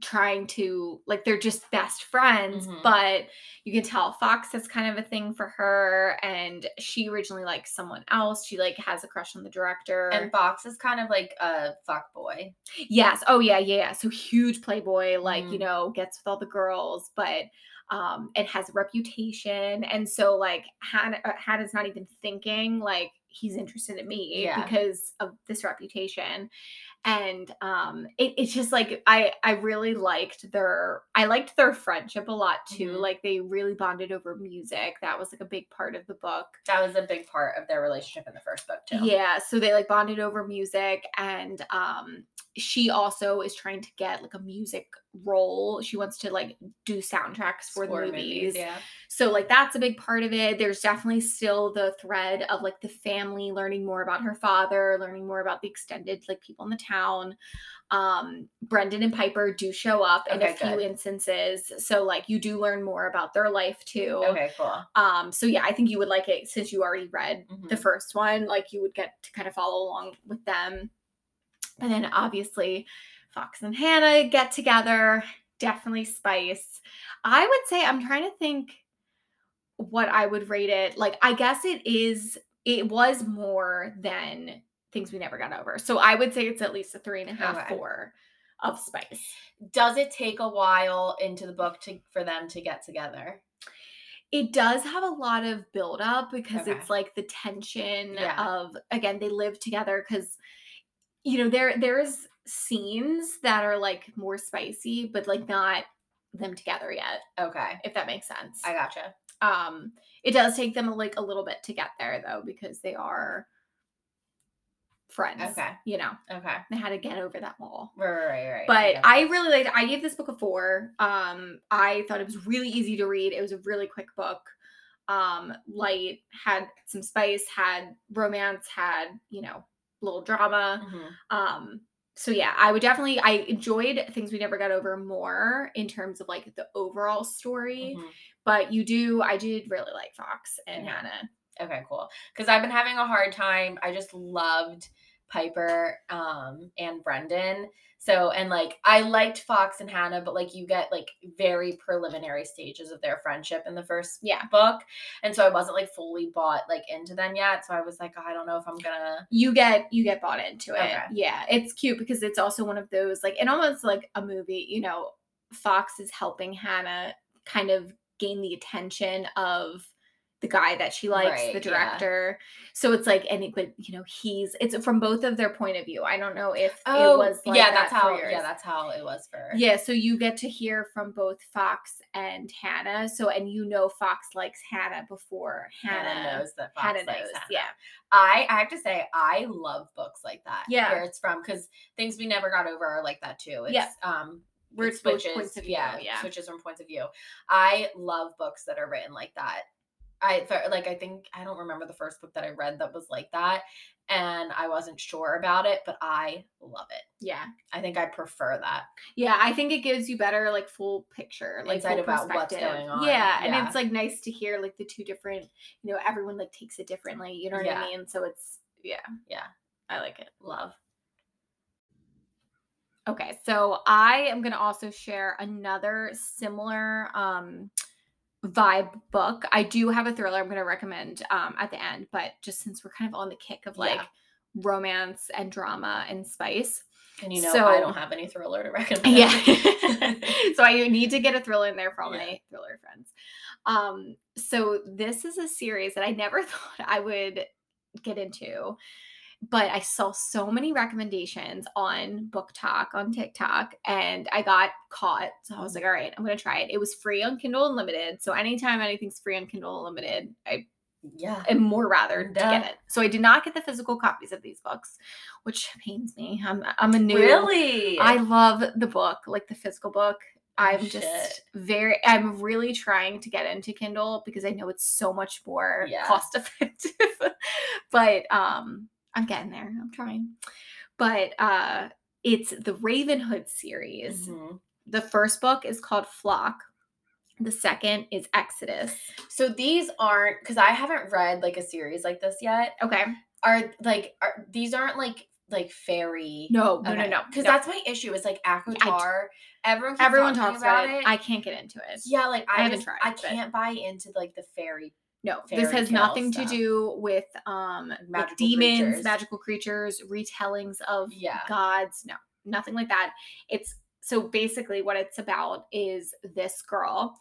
[SPEAKER 1] trying to like they're just best friends mm-hmm. but you can tell fox has kind of a thing for her and she originally likes someone else she like has a crush on the director
[SPEAKER 2] and fox is kind of like a fuck boy
[SPEAKER 1] yes oh yeah yeah, yeah. so huge playboy like mm. you know gets with all the girls but um and has a reputation and so like hannah uh, hannah's not even thinking like he's interested in me yeah. because of this reputation and um it, it's just like i i really liked their i liked their friendship a lot too mm-hmm. like they really bonded over music that was like a big part of the book
[SPEAKER 2] that was a big part of their relationship in the first book too
[SPEAKER 1] yeah so they like bonded over music and um she also is trying to get like a music role. She wants to like do soundtracks for Score the movies. movies.
[SPEAKER 2] Yeah.
[SPEAKER 1] So like that's a big part of it. There's definitely still the thread of like the family learning more about her father, learning more about the extended like people in the town. Um Brendan and Piper do show up in okay, a few instances. So like you do learn more about their life too.
[SPEAKER 2] Okay, cool.
[SPEAKER 1] Um so yeah, I think you would like it since you already read mm-hmm. the first one, like you would get to kind of follow along with them. And then obviously, Fox and Hannah get together. Definitely spice. I would say, I'm trying to think what I would rate it. Like, I guess it is, it was more than things we never got over. So I would say it's at least a three and a half, okay. four of spice.
[SPEAKER 2] Does it take a while into the book to for them to get together?
[SPEAKER 1] It does have a lot of build up because okay. it's like the tension yeah. of again they live together because you know there there's scenes that are like more spicy but like not them together yet
[SPEAKER 2] okay.
[SPEAKER 1] if that makes sense.
[SPEAKER 2] I gotcha.
[SPEAKER 1] Um it does take them like a little bit to get there though because they are friends
[SPEAKER 2] okay.
[SPEAKER 1] you know?
[SPEAKER 2] Okay.
[SPEAKER 1] They had to get over that wall.
[SPEAKER 2] Right right right
[SPEAKER 1] but I, I really liked i gave this book a four. Um i thought it was really easy to read. It was a really quick book. Um light had some spice had romance had you know little drama. Mm-hmm. Um, so yeah, I would definitely I enjoyed things we never got over more in terms of like the overall story. Mm-hmm. But you do, I did really like Fox and yeah. Hannah.
[SPEAKER 2] Okay, cool. Because I've been having a hard time. I just loved Piper um, and Brendan. So, and like I liked Fox and Hannah, but like you get like very preliminary stages of their friendship in the first
[SPEAKER 1] yeah.
[SPEAKER 2] book. And so I wasn't like fully bought like into them yet. So I was like, oh, I don't know if I'm gonna
[SPEAKER 1] You get you get bought into it. Okay. Yeah. It's cute because it's also one of those like it almost like a movie, you know, Fox is helping Hannah kind of gain the attention of the guy that she likes, right, the director. Yeah. So it's like, and but you know, he's it's from both of their point of view. I don't know if oh, it was like
[SPEAKER 2] yeah, that's how yeah, that's how it was for
[SPEAKER 1] yeah. So you get to hear from both Fox and Hannah. So and you know, Fox likes Hannah before Hannah,
[SPEAKER 2] Hannah knows that Fox Hannah knows. Hannah.
[SPEAKER 1] Yeah,
[SPEAKER 2] I I have to say I love books like that.
[SPEAKER 1] Yeah,
[SPEAKER 2] where it's from because things we never got over are like that too. It's,
[SPEAKER 1] yeah.
[SPEAKER 2] Um,
[SPEAKER 1] where it switches, points of view,
[SPEAKER 2] yeah, yeah, switches from points of view. I love books that are written like that I like I think I don't remember the first book that I read that was like that and I wasn't sure about it, but I love it.
[SPEAKER 1] Yeah.
[SPEAKER 2] I think I prefer that.
[SPEAKER 1] Yeah, I think it gives you better like full picture, like
[SPEAKER 2] Insight about what's going on.
[SPEAKER 1] Yeah, yeah, and it's like nice to hear like the two different, you know, everyone like takes it differently, you know what yeah. I mean? So it's yeah.
[SPEAKER 2] Yeah.
[SPEAKER 1] I like it.
[SPEAKER 2] Love.
[SPEAKER 1] Okay, so I am going to also share another similar um vibe book. I do have a thriller I'm going to recommend um, at the end, but just since we're kind of on the kick of like yeah. romance and drama and spice.
[SPEAKER 2] And you know,
[SPEAKER 1] So-
[SPEAKER 2] I don't have any thriller to recommend.
[SPEAKER 1] Yeah. so I need to get a thriller in there for all
[SPEAKER 2] Yeah.
[SPEAKER 1] my thriller friends. Um, so this is a series that I never thought I would get into, but I saw so many recommendations on BookTok on TikTok and I got caught. So I was like, all right, I'm gonna try it. It was free on Kindle Unlimited. So anytime anything's free on Kindle Unlimited, I
[SPEAKER 2] yeah.
[SPEAKER 1] am more rather to get it. So I did not get the physical copies of these books, which pains me. I'm I'm a new
[SPEAKER 2] Really?
[SPEAKER 1] I love the book, like the physical book. I'm
[SPEAKER 2] shit.
[SPEAKER 1] just very I'm really trying to get into Kindle because I know it's so much more
[SPEAKER 2] Yeah.
[SPEAKER 1] cost effective. but um I'm getting there. I'm trying. But uh it's the Ravenhood series.
[SPEAKER 2] Mhm.
[SPEAKER 1] The first book is called Flock. The second is Exodus.
[SPEAKER 2] So these aren't because I haven't read like a series like this yet.
[SPEAKER 1] Okay.
[SPEAKER 2] Are like are these aren't like like fairy?
[SPEAKER 1] No, no, no, no.
[SPEAKER 2] Because
[SPEAKER 1] no.
[SPEAKER 2] that's my issue. It's like ACOTAR. Everyone
[SPEAKER 1] everyone talks about, it.
[SPEAKER 2] it.
[SPEAKER 1] I can't get into it.
[SPEAKER 2] yeah, like I,
[SPEAKER 1] I haven't
[SPEAKER 2] just,
[SPEAKER 1] tried,
[SPEAKER 2] I can't buy into like the fairy.
[SPEAKER 1] No, this has nothing to do with um
[SPEAKER 2] Magical
[SPEAKER 1] demons,
[SPEAKER 2] creatures.
[SPEAKER 1] magical creatures, retellings of
[SPEAKER 2] Yeah.
[SPEAKER 1] gods. No, nothing like that. It's so basically what it's about is this girl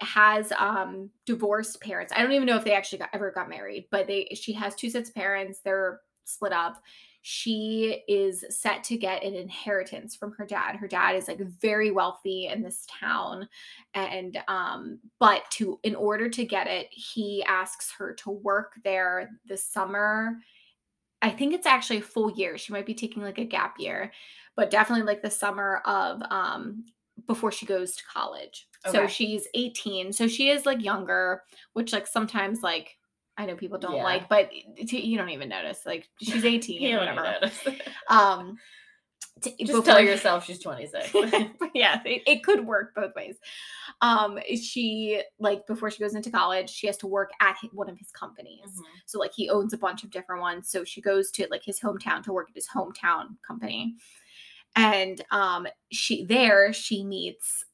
[SPEAKER 1] has um divorced parents. I don't even know if they actually got, ever got married, but they she has two sets of parents. They're split up. She is set to get an inheritance from her dad. Her dad is like very wealthy in this town and um but to in order to get it, he asks her to work there this summer. I think it's actually a full year. She might be taking like a gap year, but definitely like the summer of um before she goes to college. So she's 18. So she is like younger, which like sometimes like I know people don't
[SPEAKER 2] Yeah.
[SPEAKER 1] like, but you don't even notice. Like she's 18,
[SPEAKER 2] You don't even
[SPEAKER 1] whatever.
[SPEAKER 2] notice.
[SPEAKER 1] Um t-
[SPEAKER 2] Just tell yourself she's 26.
[SPEAKER 1] yeah, it, it could work both ways. Um, she like before she goes into college, she has to work at one of his companies.
[SPEAKER 2] Mhm.
[SPEAKER 1] So like he owns a bunch of different ones. So she goes to like his hometown to work at his hometown company. And um she there she meets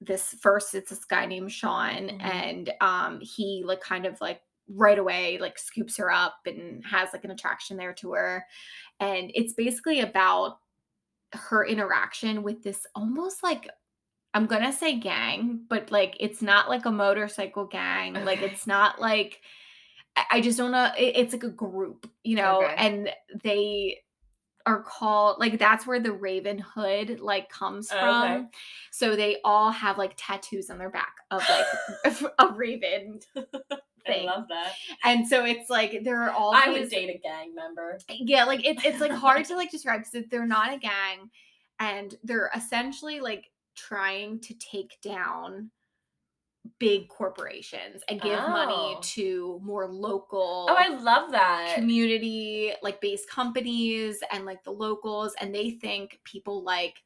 [SPEAKER 1] this first it's this guy named Sean
[SPEAKER 2] Mhm.
[SPEAKER 1] and um he like kind of like right away like scoops her up and has like an attraction there to her. And it's basically about her interaction with this almost like I'm gonna say gang, but like it's not like a motorcycle gang. Like it's not like I- just don't know. it- it's like a group, you know,
[SPEAKER 2] Okay.
[SPEAKER 1] and they are called like that's where the Ravenhood like comes from.
[SPEAKER 2] okay.
[SPEAKER 1] So they all have like tattoos on their back of like a raven
[SPEAKER 2] I love that.
[SPEAKER 1] And so it's like there are all
[SPEAKER 2] I
[SPEAKER 1] these
[SPEAKER 2] would date a gang member.
[SPEAKER 1] yeah like it's it's like hard to like describe because they're not a gang and they're essentially like trying to take down big corporations and give money
[SPEAKER 2] Oh.
[SPEAKER 1] to more local
[SPEAKER 2] Oh, I love that.
[SPEAKER 1] community like based companies and like the locals and they think people like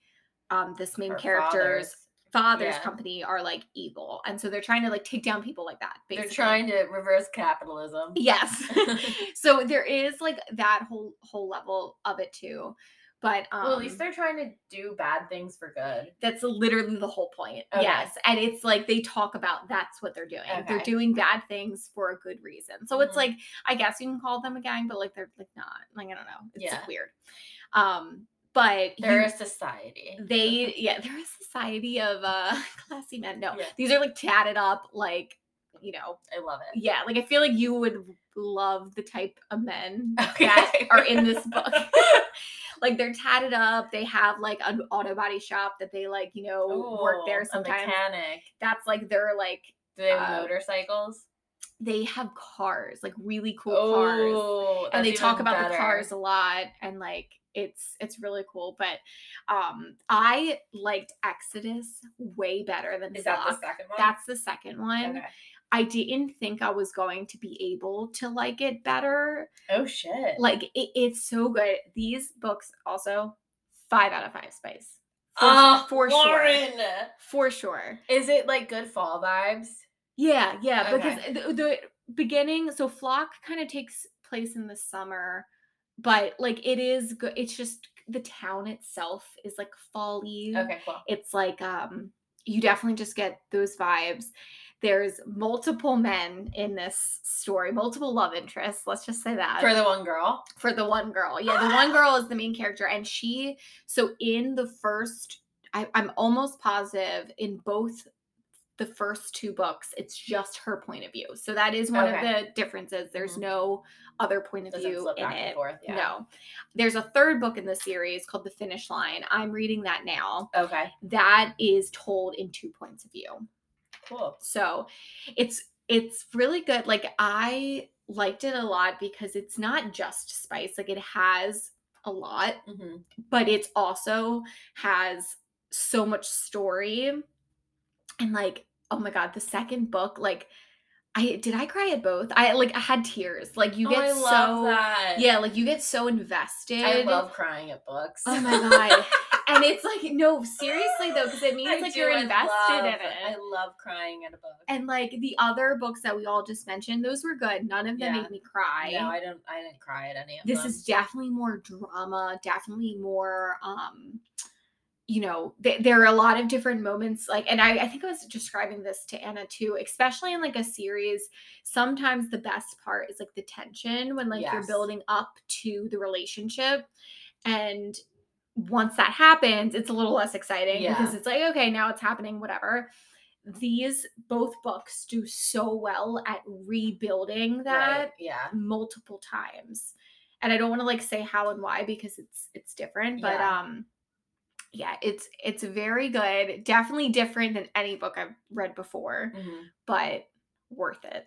[SPEAKER 1] um this main
[SPEAKER 2] Her
[SPEAKER 1] character's
[SPEAKER 2] father's-
[SPEAKER 1] father's
[SPEAKER 2] yeah.
[SPEAKER 1] company are like evil and so they're trying to like take down people like that
[SPEAKER 2] They're trying to reverse capitalism.
[SPEAKER 1] Yes. so there is like that whole whole level of it too. But um
[SPEAKER 2] well, at least they're trying to do bad things for good.
[SPEAKER 1] that's literally the whole point.
[SPEAKER 2] Okay.
[SPEAKER 1] Yes. And it's like they talk about that's what they're doing. They're doing bad things for a good reason. So it's
[SPEAKER 2] Mhm.
[SPEAKER 1] like I guess you can call them a gang, but like they're like not. Like I don't know. It's
[SPEAKER 2] Yeah.
[SPEAKER 1] weird. Um but
[SPEAKER 2] They're
[SPEAKER 1] you-
[SPEAKER 2] a society.
[SPEAKER 1] they yeah, they're a society of uh classy men. No.
[SPEAKER 2] Yeah.
[SPEAKER 1] These are like tatted up like you know,
[SPEAKER 2] I love it.
[SPEAKER 1] yeah, like I feel like you would love the type of men
[SPEAKER 2] Okay.
[SPEAKER 1] that are in this book. like they're tatted up. They have like an auto body shop that they like, you know, work
[SPEAKER 2] Oh,
[SPEAKER 1] there
[SPEAKER 2] a
[SPEAKER 1] sometimes.
[SPEAKER 2] mechanic.
[SPEAKER 1] That's like their like
[SPEAKER 2] Do they have
[SPEAKER 1] uh,
[SPEAKER 2] motorcycles?
[SPEAKER 1] They have cars, like really cool cars.
[SPEAKER 2] Oh,
[SPEAKER 1] And they talk about the cars a lot and like it's it's really cool. But um I liked Exodus way better than
[SPEAKER 2] Is that the second one?
[SPEAKER 1] That's the second one.
[SPEAKER 2] okay.
[SPEAKER 1] I didn't think I was going to be able to like it better.
[SPEAKER 2] Oh shit.
[SPEAKER 1] Like it, it's so good. These books also five out of five spice. For,
[SPEAKER 2] Oh,
[SPEAKER 1] for sure. For sure.
[SPEAKER 2] Is it like good fall vibes?
[SPEAKER 1] Yeah, yeah. Because the, the beginning, so Flock kind of takes place in the summer, but like it is good. It's just the town itself is like fall
[SPEAKER 2] Okay, cool.
[SPEAKER 1] It's like um you definitely just get those vibes. there's multiple men in this story, multiple love interests. Let's just say that
[SPEAKER 2] For the one girl.
[SPEAKER 1] for the one girl. Yeah, the one girl is the main character, and she. So in the first, I, I'm almost positive in both the first two books, it's just her point of view. So that is one
[SPEAKER 2] Okay.
[SPEAKER 1] of the differences. There's
[SPEAKER 2] Mhm.
[SPEAKER 1] no other point of
[SPEAKER 2] Doesn't
[SPEAKER 1] view in
[SPEAKER 2] back and
[SPEAKER 1] it.
[SPEAKER 2] forth. Yeah.
[SPEAKER 1] No, there's a third book in the series called The Finish Line. I'm reading that now.
[SPEAKER 2] Okay.
[SPEAKER 1] That is told in two points of view.
[SPEAKER 2] Cool.
[SPEAKER 1] So it's it's really good. Like I liked it a lot because it's not just spice. Like it has a lot,
[SPEAKER 2] hmm
[SPEAKER 1] but it's also has so much story. And like, oh my god, the second book, like I did I cry at both? I like I had tears. Like you
[SPEAKER 2] Oh,
[SPEAKER 1] get
[SPEAKER 2] I
[SPEAKER 1] so
[SPEAKER 2] love that.
[SPEAKER 1] Yeah, like you get so invested.
[SPEAKER 2] I love crying at books.
[SPEAKER 1] Oh my god. and it's like no, seriously though, because it means
[SPEAKER 2] I
[SPEAKER 1] like you're invested
[SPEAKER 2] love-
[SPEAKER 1] in it.
[SPEAKER 2] I love crying at a book.
[SPEAKER 1] And like the other books that we all just mentioned, those were good. None of them
[SPEAKER 2] Yeah.
[SPEAKER 1] made me cry.
[SPEAKER 2] no, I don't. I didn't cry at any of
[SPEAKER 1] this
[SPEAKER 2] them.
[SPEAKER 1] This is definitely more drama, definitely more um you know, th- there are a lot of different moments like and I, I think I was describing this to Anna too, especially in like a series, sometimes the best part is like the tension when like you're building up to the relationship and once that happens, it's a little less exciting because it's like, okay, now it's happening, whatever. These both books do so well at rebuilding that
[SPEAKER 2] Right, Yeah.
[SPEAKER 1] multiple times. And I don't want to like say how and why because it's it's different, but
[SPEAKER 2] Yeah.
[SPEAKER 1] um yeah, it's it's very good. Definitely different than any book I've read before,
[SPEAKER 2] Mhm.
[SPEAKER 1] but worth it.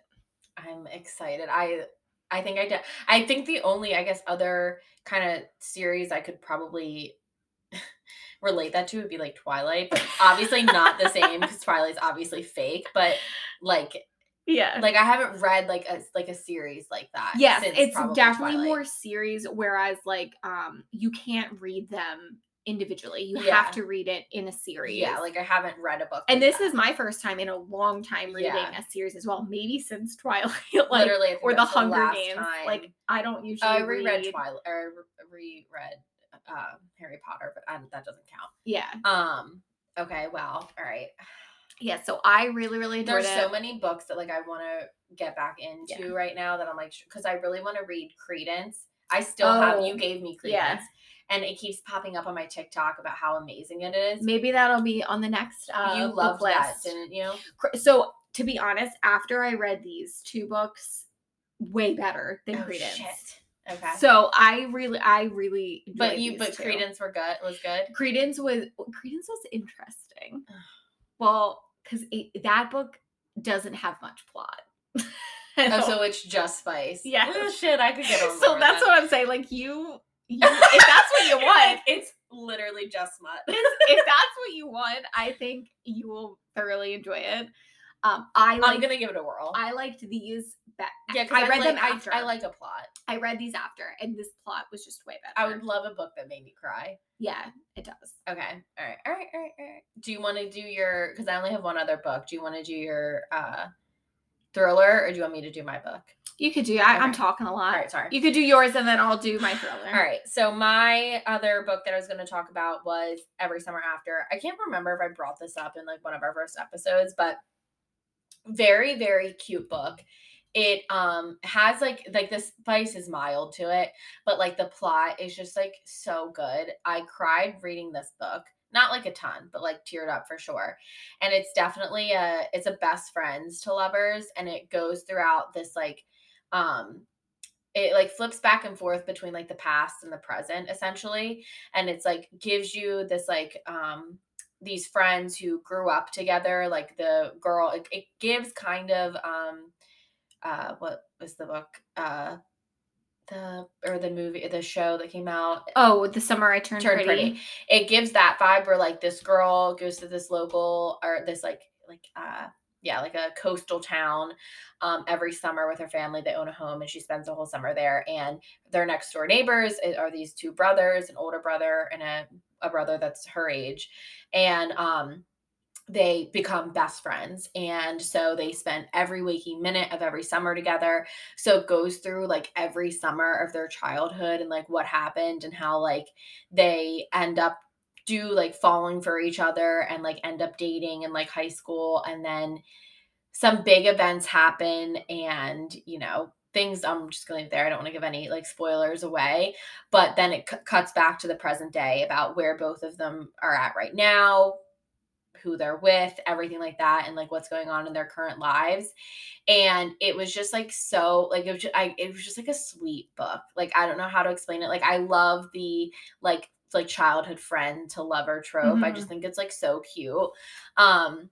[SPEAKER 2] I'm excited. I I think I did. I think the only I guess other kind of series I could probably relate that to would be like Twilight, but obviously not the same because Twilight's obviously fake. But like
[SPEAKER 1] Yeah.
[SPEAKER 2] like I haven't read like a like a series like that.
[SPEAKER 1] Yes, it's definitely
[SPEAKER 2] Twilight.
[SPEAKER 1] more series whereas like um you can't read them individually. You
[SPEAKER 2] Yeah.
[SPEAKER 1] have to read it in a series.
[SPEAKER 2] Yeah, like I haven't read a book.
[SPEAKER 1] and
[SPEAKER 2] like
[SPEAKER 1] this
[SPEAKER 2] that.
[SPEAKER 1] is my first time in a long time reading
[SPEAKER 2] Yeah.
[SPEAKER 1] a series as well. Maybe since Twilight, like
[SPEAKER 2] literally
[SPEAKER 1] or the Hunger
[SPEAKER 2] last
[SPEAKER 1] Games.
[SPEAKER 2] time.
[SPEAKER 1] Like I don't usually
[SPEAKER 2] Oh, I reread
[SPEAKER 1] read.
[SPEAKER 2] Twilight or re- reread uh, Harry Potter, but I, that doesn't count.
[SPEAKER 1] Yeah,
[SPEAKER 2] Um. Okay. Well. All right.
[SPEAKER 1] yeah. So I really, really enjoyed
[SPEAKER 2] There's
[SPEAKER 1] it.
[SPEAKER 2] so many books that like I want to get back into
[SPEAKER 1] Yeah.
[SPEAKER 2] right now that I'm like because I really want to read Credence. I still have
[SPEAKER 1] Oh,
[SPEAKER 2] you gave me
[SPEAKER 1] yeah.
[SPEAKER 2] And it keeps popping up on my TikTok about how amazing it is.
[SPEAKER 1] Maybe that'll be on the next. Uh,
[SPEAKER 2] you loved that,
[SPEAKER 1] list.
[SPEAKER 2] didn't you?
[SPEAKER 1] So to be honest, after I read these two books, way better than
[SPEAKER 2] Oh,
[SPEAKER 1] Credence.
[SPEAKER 2] shit. Okay.
[SPEAKER 1] So I really, I really.
[SPEAKER 2] but you but
[SPEAKER 1] two.
[SPEAKER 2] Credence were good was good.
[SPEAKER 1] Credence was Credence was interesting. Well, because that book doesn't have much plot.
[SPEAKER 2] Oh, so it's just spice.
[SPEAKER 1] Yeah.
[SPEAKER 2] Oh, shit, I could get on.
[SPEAKER 1] so that's
[SPEAKER 2] that.
[SPEAKER 1] what I'm saying. Like you, you if that's what you want,
[SPEAKER 2] Like, it's literally just smut.
[SPEAKER 1] if that's what you want, I think you will thoroughly enjoy it. Um, I
[SPEAKER 2] I'm gonna give it a whirl.
[SPEAKER 1] I liked these. Be-
[SPEAKER 2] yeah,
[SPEAKER 1] I
[SPEAKER 2] I'm
[SPEAKER 1] read them
[SPEAKER 2] like- I-
[SPEAKER 1] after.
[SPEAKER 2] I, like a plot.
[SPEAKER 1] I read these after, and this plot was just way better.
[SPEAKER 2] I would love a book that made me cry.
[SPEAKER 1] Yeah, it does.
[SPEAKER 2] Okay. All right. All right. All right. All right. Do you want to do your? Because I only have one other book. Do you want to do your uh thriller, or do you want me to do my book?
[SPEAKER 1] You could do. I, I'm
[SPEAKER 2] Okay.
[SPEAKER 1] talking a lot.
[SPEAKER 2] right. Sorry.
[SPEAKER 1] You could do yours, and then I'll do my thriller.
[SPEAKER 2] All right. So my other book that I was going to talk about was Every Summer After. I can't remember if I brought this up in like one of our first episodes, but very very cute book. It um has like like the spice is mild to it, but like the plot is just like so good. I cried reading this book. Not like a ton, but like teared up for sure. And it's definitely a it's a best friends to lovers and it goes throughout this like um it like flips back and forth between like the past and the present essentially and it's like gives you this like um these friends who grew up together like the girl it, it gives kind of um uh what was the book uh the or the movie the show that came out
[SPEAKER 1] Oh, the summer I turned,
[SPEAKER 2] Turned
[SPEAKER 1] pretty.
[SPEAKER 2] Pretty. it gives that vibe where like this girl goes to this local or this like like uh yeah like a coastal town um every summer with her family they own a home and she spends the whole summer there and their next door neighbors are these two brothers an older brother and a, a brother that's her age and um they become best friends and so they spend every waking minute of every summer together. So it goes through like every summer of their childhood and like what happened and how like they end up do like falling for each other and like end up dating in like high school and then some big events happen and you know things i'm just going to leave there i don't want to give any like spoilers away but then it c- cuts back to the present day about where both of them are at right now who they're with everything like that and like what's going on in their current lives. And it was just like so like it was just, I, it was just like a sweet book. Like i don't know how to explain it. Like i love the like like childhood friend to lover trope. I
[SPEAKER 1] Mhm.
[SPEAKER 2] just think it's like so cute. Um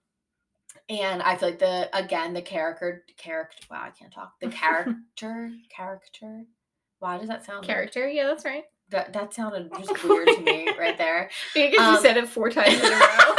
[SPEAKER 2] and I feel like the again the character character wow I can't talk. The character character? Why does that sound?
[SPEAKER 1] Character, yeah, that's right.
[SPEAKER 2] That that sounded just weird to me right there
[SPEAKER 1] Because
[SPEAKER 2] Um,
[SPEAKER 1] you said it four times in a row.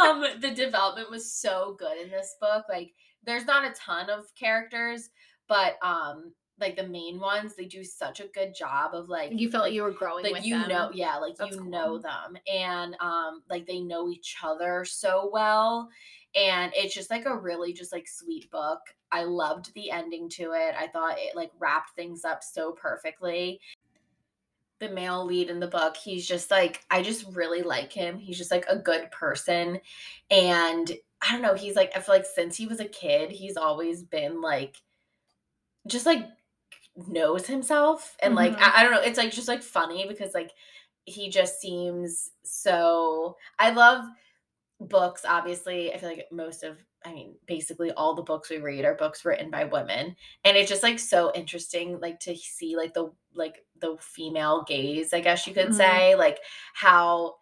[SPEAKER 2] um the development was so good in this book like there's not a ton of characters but um like the main ones they do such a good job of like
[SPEAKER 1] you felt like you were growing
[SPEAKER 2] like
[SPEAKER 1] with
[SPEAKER 2] you
[SPEAKER 1] them.
[SPEAKER 2] know yeah like
[SPEAKER 1] That's
[SPEAKER 2] you
[SPEAKER 1] cool.
[SPEAKER 2] know them and um like they know each other so well and it's just like a really just like sweet book i loved the ending to it i thought it like wrapped things up so perfectly the male lead in the book he's just like i just really like him. He's just like a good person. And i don't know he's like i feel like since he was a kid he's always been like just like knows himself. And like
[SPEAKER 1] Mhm.
[SPEAKER 2] I, I don't know it's like just like funny because like he just seems so i love books obviously. I feel like most of i mean basically all the books we read are books written by women and it's just like so interesting like to see like the like the female gaze i guess you could
[SPEAKER 1] Mhm.
[SPEAKER 2] say like how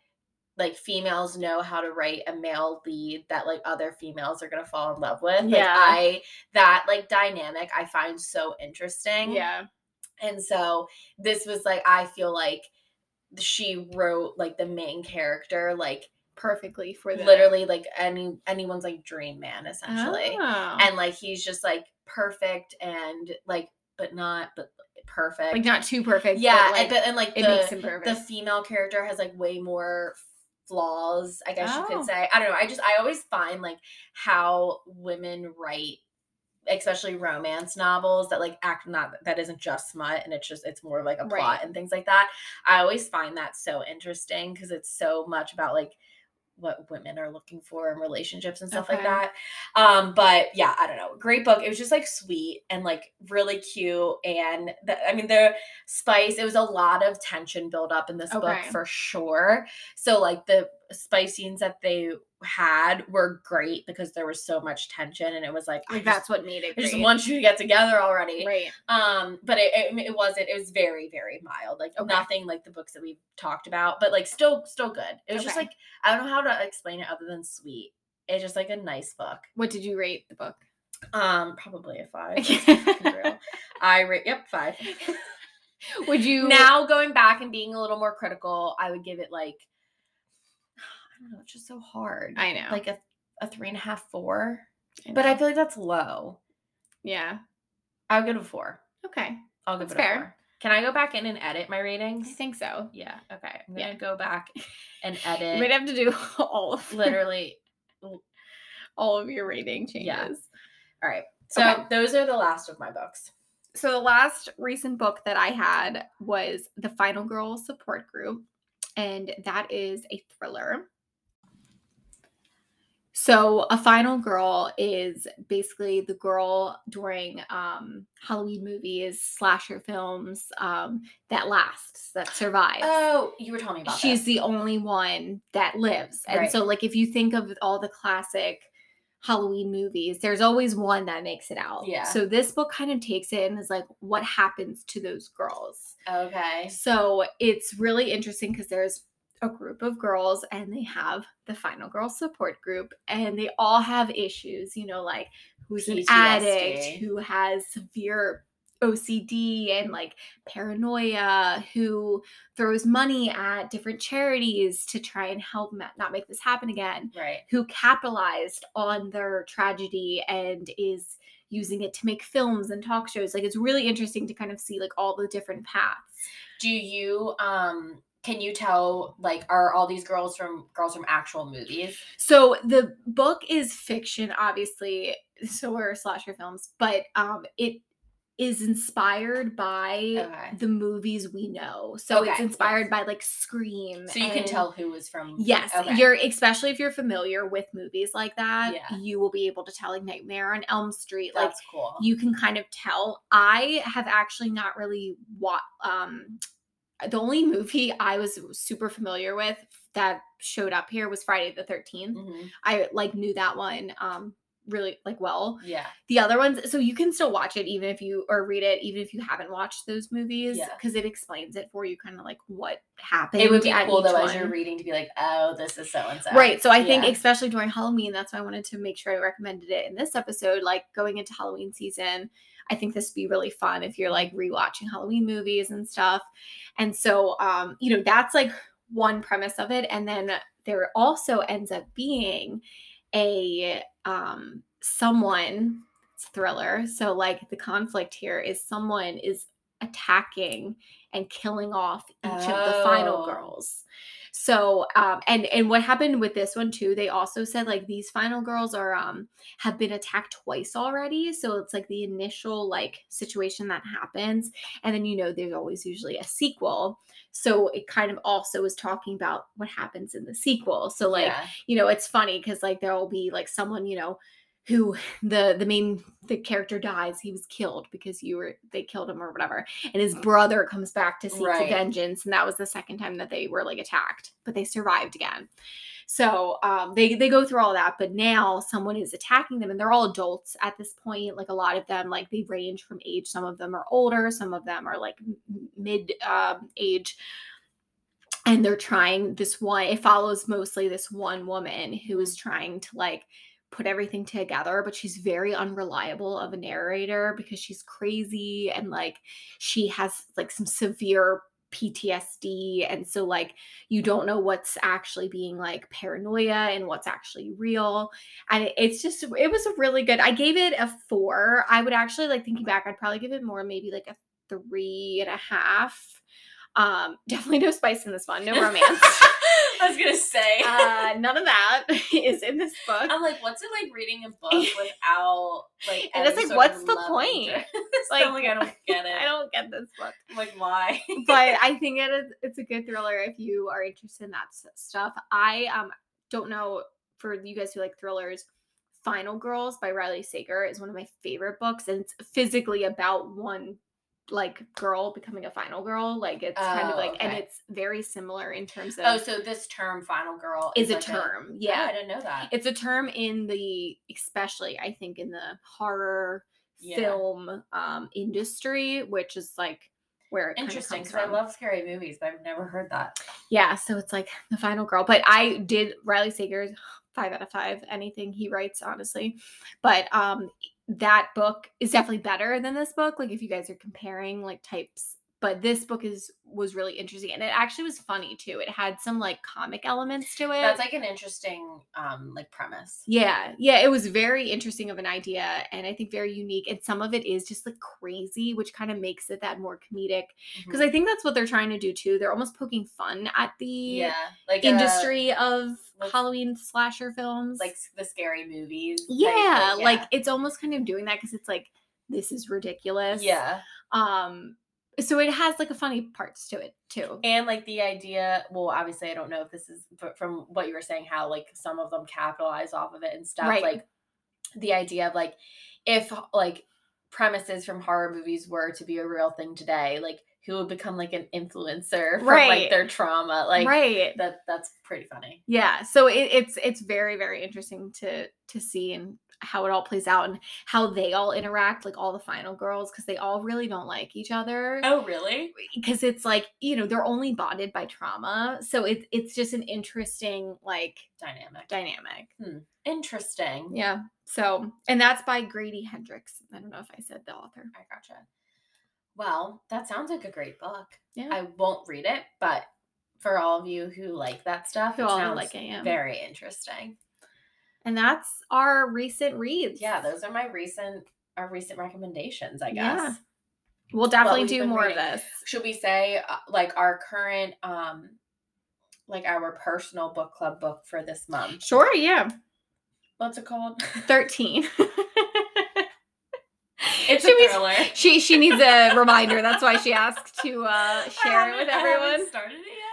[SPEAKER 2] like females know how to write a male lead that like other females are gonna fall in love with like
[SPEAKER 1] Yeah.
[SPEAKER 2] i that like dynamic i find so interesting
[SPEAKER 1] Yeah.
[SPEAKER 2] and so this was like I feel like she wrote like the main character like
[SPEAKER 1] Perfectly for
[SPEAKER 2] literally like any anyone's like dream man essentially.
[SPEAKER 1] Oh.
[SPEAKER 2] And like he's just like perfect and like but not but perfect.
[SPEAKER 1] like not too perfect.
[SPEAKER 2] yeah,
[SPEAKER 1] but, like,
[SPEAKER 2] and, but, and like
[SPEAKER 1] it
[SPEAKER 2] the,
[SPEAKER 1] makes him perfect.
[SPEAKER 2] the female character has like way more flaws, I guess you
[SPEAKER 1] Oh.
[SPEAKER 2] could say. I don't know. I just I always find like how women write especially romance novels that like act not that isn't just smut and it's just it's more like a plot
[SPEAKER 1] Right.
[SPEAKER 2] and things like that. I always find that so interesting because it's so much about like what women are looking for in relationships and stuff like that. Um, but yeah, I don't know. Great book. It was just like sweet and like really cute. And the, I mean, the spice, it was a lot of tension built up in this book for sure. So, like, the spice scenes that they had were great because there was so much tension and it was like,
[SPEAKER 1] like that's what made it
[SPEAKER 2] I just
[SPEAKER 1] great.
[SPEAKER 2] want you to get together already.
[SPEAKER 1] right.
[SPEAKER 2] Um, but it, it it wasn't. It was very very mild. Like
[SPEAKER 1] Okay.
[SPEAKER 2] nothing like the books that we've talked about, but like still still good. It was just like I don't know how to explain it other than sweet. It's just like a nice book.
[SPEAKER 1] What did you rate the book?
[SPEAKER 2] Um, probably a five. That's fucking real. I rate yep five.
[SPEAKER 1] Would you
[SPEAKER 2] Now going back and being a little more critical, I would give it like I don't know. It's just so hard.
[SPEAKER 1] I know.
[SPEAKER 2] Like a a three and a half four,
[SPEAKER 1] I
[SPEAKER 2] but. I feel like that's low.
[SPEAKER 1] yeah.
[SPEAKER 2] I would give it a four.
[SPEAKER 1] Okay.
[SPEAKER 2] I'll give
[SPEAKER 1] That's
[SPEAKER 2] it a
[SPEAKER 1] fair.
[SPEAKER 2] four. Can I go back in and edit my ratings?
[SPEAKER 1] I think so.
[SPEAKER 2] Yeah. Okay. I'm gonna go back and edit.
[SPEAKER 1] You might have to do all of
[SPEAKER 2] literally.
[SPEAKER 1] all of your rating changes.
[SPEAKER 2] Yeah. All right. So
[SPEAKER 1] Okay.
[SPEAKER 2] those are the last of my books.
[SPEAKER 1] So the last recent book that I had was The Final Girl Support Group, and that is a thriller. So a final girl is basically the girl during um, Halloween movies, slasher films um, that lasts, that survives.
[SPEAKER 2] Oh, you were telling me about
[SPEAKER 1] She's
[SPEAKER 2] this.
[SPEAKER 1] the only one that lives. And
[SPEAKER 2] Right.
[SPEAKER 1] so like if you think of all the classic Halloween movies, there's always one that makes it out.
[SPEAKER 2] Yeah.
[SPEAKER 1] So this book kind of takes it and is like what happens to those girls.
[SPEAKER 2] okay.
[SPEAKER 1] So it's really interesting because there's a group of girls and they have the final girl support group and they all have issues, you know, like who's an addict, who has severe OCD and like paranoia, who throws money at different charities to try and help not make this happen again,
[SPEAKER 2] Right.
[SPEAKER 1] who capitalized on their tragedy and is using it to make films and talk shows. Like it's really interesting to kind of see like all the different paths.
[SPEAKER 2] Do you um can you tell like are all these girls from girls from actual movies?
[SPEAKER 1] So the book is fiction, obviously. So are slasher films, but um, it is inspired by
[SPEAKER 2] Okay.
[SPEAKER 1] the movies we know. So it's inspired
[SPEAKER 2] yes.
[SPEAKER 1] by like Scream.
[SPEAKER 2] So you can tell who was from.
[SPEAKER 1] Yes,
[SPEAKER 2] Okay.
[SPEAKER 1] you're especially if you're familiar with movies like that,
[SPEAKER 2] Yeah.
[SPEAKER 1] you will be able to tell like Nightmare on Elm Street. like
[SPEAKER 2] cool.
[SPEAKER 1] you can kind of tell. I have actually not really what um the only movie I was super familiar with that showed up here was Friday the 13th.
[SPEAKER 2] Mhm.
[SPEAKER 1] I like knew that one um really like well.
[SPEAKER 2] Yeah.
[SPEAKER 1] The other ones, so you can still watch it even if you or read it even if you haven't watched those movies
[SPEAKER 2] Yeah.
[SPEAKER 1] because it explains it for you kind of like what happened.
[SPEAKER 2] It would be cool though as you're reading to be like, oh, this is so and so.
[SPEAKER 1] Right. So I think
[SPEAKER 2] Yeah.
[SPEAKER 1] especially during Halloween, that's why I wanted to make sure I recommended it in this episode. Like going into Halloween season, I think this would be really fun if you're like rewatching Halloween movies and stuff. And so um, you know, that's like one premise of it. And then there also ends up being a um someone thriller. So like the conflict here is someone is attacking and killing off each of the final
[SPEAKER 2] Oh.
[SPEAKER 1] girls. So um and and what happened with this one too, they also said like these final girls are um have been attacked twice already. So it's like the initial like situation that happens and then you know there's always usually a sequel. So it kind of also is talking about what happens in the sequel. So like
[SPEAKER 2] Yeah.
[SPEAKER 1] you know it's funny because like there will be like someone you know who the the main the character dies he was killed because you were they killed him or whatever. And his brother comes back to seek
[SPEAKER 2] Right.
[SPEAKER 1] vengeance and that was the second time that they were like attacked but they survived again. So um they they go through all that but now someone is attacking them and they're all adults at this point like a lot of them like they range from age some of them are older some of them are like mid um age. And they're trying this one it follows mostly this one woman who is trying to like put everything together but she's very unreliable of a narrator because she's crazy and like she has like some severe PTSD and so like you don't know what's actually being like paranoia and what's actually real and it's just it was a really good I gave it a 4 I would actually like thinking back I'd probably give it more maybe like a three and a half um definitely no spice in this one no romance
[SPEAKER 2] I was gonna say.
[SPEAKER 1] uh, none of that is in this book.
[SPEAKER 2] I'm like, what's it like reading a book without like?
[SPEAKER 1] And it's like, what's the point? Like,
[SPEAKER 2] I'm like, I don't get it.
[SPEAKER 1] I don't get this book,
[SPEAKER 2] I'm like, why?
[SPEAKER 1] but I think it is. It's a good thriller if you are interested in that stuff. I um don't know for you guys who like thrillers. Final Girls by Riley Sager is one of my favorite books, and it's physically about one like girl becoming a final girl. Like it's kind of
[SPEAKER 2] Oh,
[SPEAKER 1] like, and it's very similar in terms of
[SPEAKER 2] oh, so this term, final girl,
[SPEAKER 1] is a
[SPEAKER 2] like
[SPEAKER 1] term.
[SPEAKER 2] Oh,
[SPEAKER 1] yeah,
[SPEAKER 2] I didn't know that.
[SPEAKER 1] it's a term in the especially i think in the horror
[SPEAKER 2] Yeah.
[SPEAKER 1] film um industry which is like where it
[SPEAKER 2] Interesting, because I love scary movies, but I've never heard that.
[SPEAKER 1] yeah so it's like the final girl but i did riley sager's five out of five anything he writes honestly but um that book is definitely better than this book like if you guys are comparing like types but this book is was really interesting and it actually was funny too it had some like comic elements to it
[SPEAKER 2] That's like an interesting, um, like premise.
[SPEAKER 1] Yeah, yeah, it was very interesting of an idea and I think very unique. And some of it is just like crazy, which kind of makes it that more comedic. Because
[SPEAKER 2] Mhm.
[SPEAKER 1] I think that's what they're trying to do too. They're almost poking fun at the
[SPEAKER 2] yeah, like uh,
[SPEAKER 1] industry of
[SPEAKER 2] what's-
[SPEAKER 1] Halloween slasher films.
[SPEAKER 2] like the scary movies. type
[SPEAKER 1] yeah, like it's almost kind of doing that because it's like this is ridiculous.
[SPEAKER 2] yeah.
[SPEAKER 1] Um. So it has like a funny parts to it too.
[SPEAKER 2] and like the idea well obviously i don't know if this is but from what you were saying how like some of them capitalize off of it and stuff
[SPEAKER 1] Right.
[SPEAKER 2] like the idea of like if like premises from horror movies were to be a real thing today like who would become like an influencer from
[SPEAKER 1] Right.
[SPEAKER 2] like their trauma like
[SPEAKER 1] right.
[SPEAKER 2] that that's pretty funny.
[SPEAKER 1] Yeah so it, it's it's very very interesting to to see and how it all plays out and how they all interact like all the final girls because they all really don't like each other.
[SPEAKER 2] Oh really?
[SPEAKER 1] Because it's like you know they're only bonded by trauma so it's it's just an interesting like
[SPEAKER 2] dynamic.
[SPEAKER 1] dynamic.
[SPEAKER 2] Hmm, interesting.
[SPEAKER 1] Yeah so and that's by grady hendrix. I don't know if i said the author.
[SPEAKER 2] I gotcha well that sounds like a great book
[SPEAKER 1] yeah
[SPEAKER 2] i won't read it but for all of you who like that stuff
[SPEAKER 1] Who
[SPEAKER 2] it
[SPEAKER 1] all
[SPEAKER 2] sounds
[SPEAKER 1] like it, yeah.
[SPEAKER 2] very interesting
[SPEAKER 1] and that's our recent reads
[SPEAKER 2] yeah, those are my recent our recent recommendations, I guess.
[SPEAKER 1] Yeah. we'll definitely do more
[SPEAKER 2] reading.
[SPEAKER 1] of this
[SPEAKER 2] Should we say uh, like our current um like our personal book club book for this month?
[SPEAKER 1] sure yeah
[SPEAKER 2] What's it called?
[SPEAKER 1] 13.
[SPEAKER 2] It's
[SPEAKER 1] She
[SPEAKER 2] a thriller.
[SPEAKER 1] she she needs a reminder. That's why she asked to uh, share it with everyone.
[SPEAKER 2] started it yet.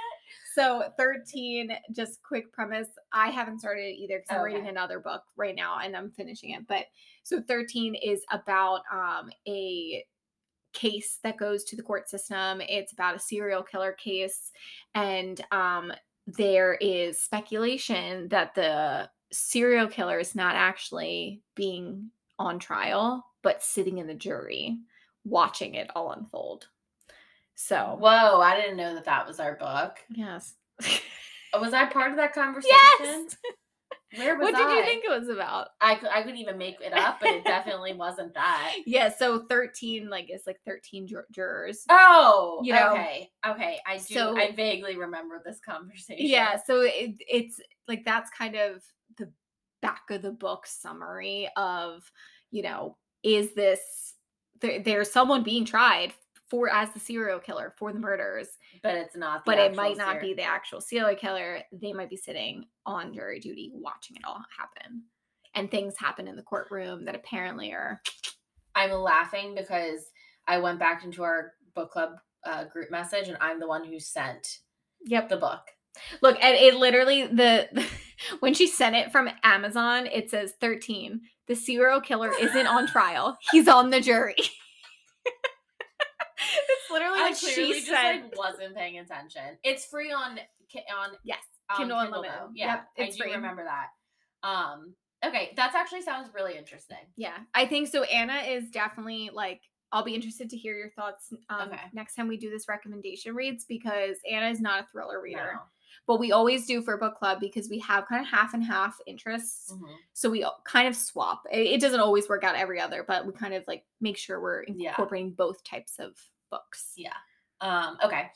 [SPEAKER 1] So 13, just quick premise. I haven't started it either because I'm reading another book right now and I'm finishing it. But so 13 is about um a case that goes to the court system. It's about a serial killer case. And um there is speculation that the serial killer is not actually being on trial, but sitting in the jury watching it all unfold. So
[SPEAKER 2] Whoa, I didn't know that that was our book.
[SPEAKER 1] yes.
[SPEAKER 2] Uh, was I part of that conversation?
[SPEAKER 1] Yes.
[SPEAKER 2] Where was
[SPEAKER 1] What did
[SPEAKER 2] I?
[SPEAKER 1] you think it was about?
[SPEAKER 2] I could I couldn't even make it up, but it definitely wasn't that.
[SPEAKER 1] Yeah, so 13 like it's like 13 jur- jurors.
[SPEAKER 2] Oh,
[SPEAKER 1] You know,
[SPEAKER 2] okay, okay. I do.
[SPEAKER 1] so-
[SPEAKER 2] I vaguely remember this conversation.
[SPEAKER 1] Yeah, so it, it's like that's kind of the back of the book summary of, you know, is this there, there's someone being tried for as the serial killer for the murders,
[SPEAKER 2] but it's not. The
[SPEAKER 1] but it might not
[SPEAKER 2] ser-
[SPEAKER 1] be the actual serial killer. They might be sitting on jury duty watching it all happen. And things happen in the courtroom that apparently are
[SPEAKER 2] I'm laughing because I went back into our book club uh, group message, and I'm the one who sent
[SPEAKER 1] Yep.
[SPEAKER 2] the book.
[SPEAKER 1] Look, and it literally the when she sent it from Amazon, it says 13. The serial killer isn't on trial. He's on the jury. it's literally
[SPEAKER 2] I
[SPEAKER 1] what
[SPEAKER 2] clearly
[SPEAKER 1] she
[SPEAKER 2] just
[SPEAKER 1] said.
[SPEAKER 2] like wasn't paying attention. It's free on on
[SPEAKER 1] yes.
[SPEAKER 2] on
[SPEAKER 1] Kindle
[SPEAKER 2] Kindle,
[SPEAKER 1] Unlimited.
[SPEAKER 2] though. Yeah,
[SPEAKER 1] Yep, it's
[SPEAKER 2] I do
[SPEAKER 1] free.
[SPEAKER 2] remember that. Um, okay, that actually sounds really interesting.
[SPEAKER 1] Yeah. I think so. Anna is definitely like I'll be interested to hear your thoughts um,
[SPEAKER 2] Okay.
[SPEAKER 1] next time we do this recommendation reads because Anna is not a thriller reader,
[SPEAKER 2] No.
[SPEAKER 1] But we always do for book club because we have kind of half and half interests.
[SPEAKER 2] Mhm.
[SPEAKER 1] So we kind of swap. It, it doesn't always work out every other, but we kind of like make sure we're
[SPEAKER 2] Yeah.
[SPEAKER 1] incorporating both types of books.
[SPEAKER 2] Yeah. Um, okay.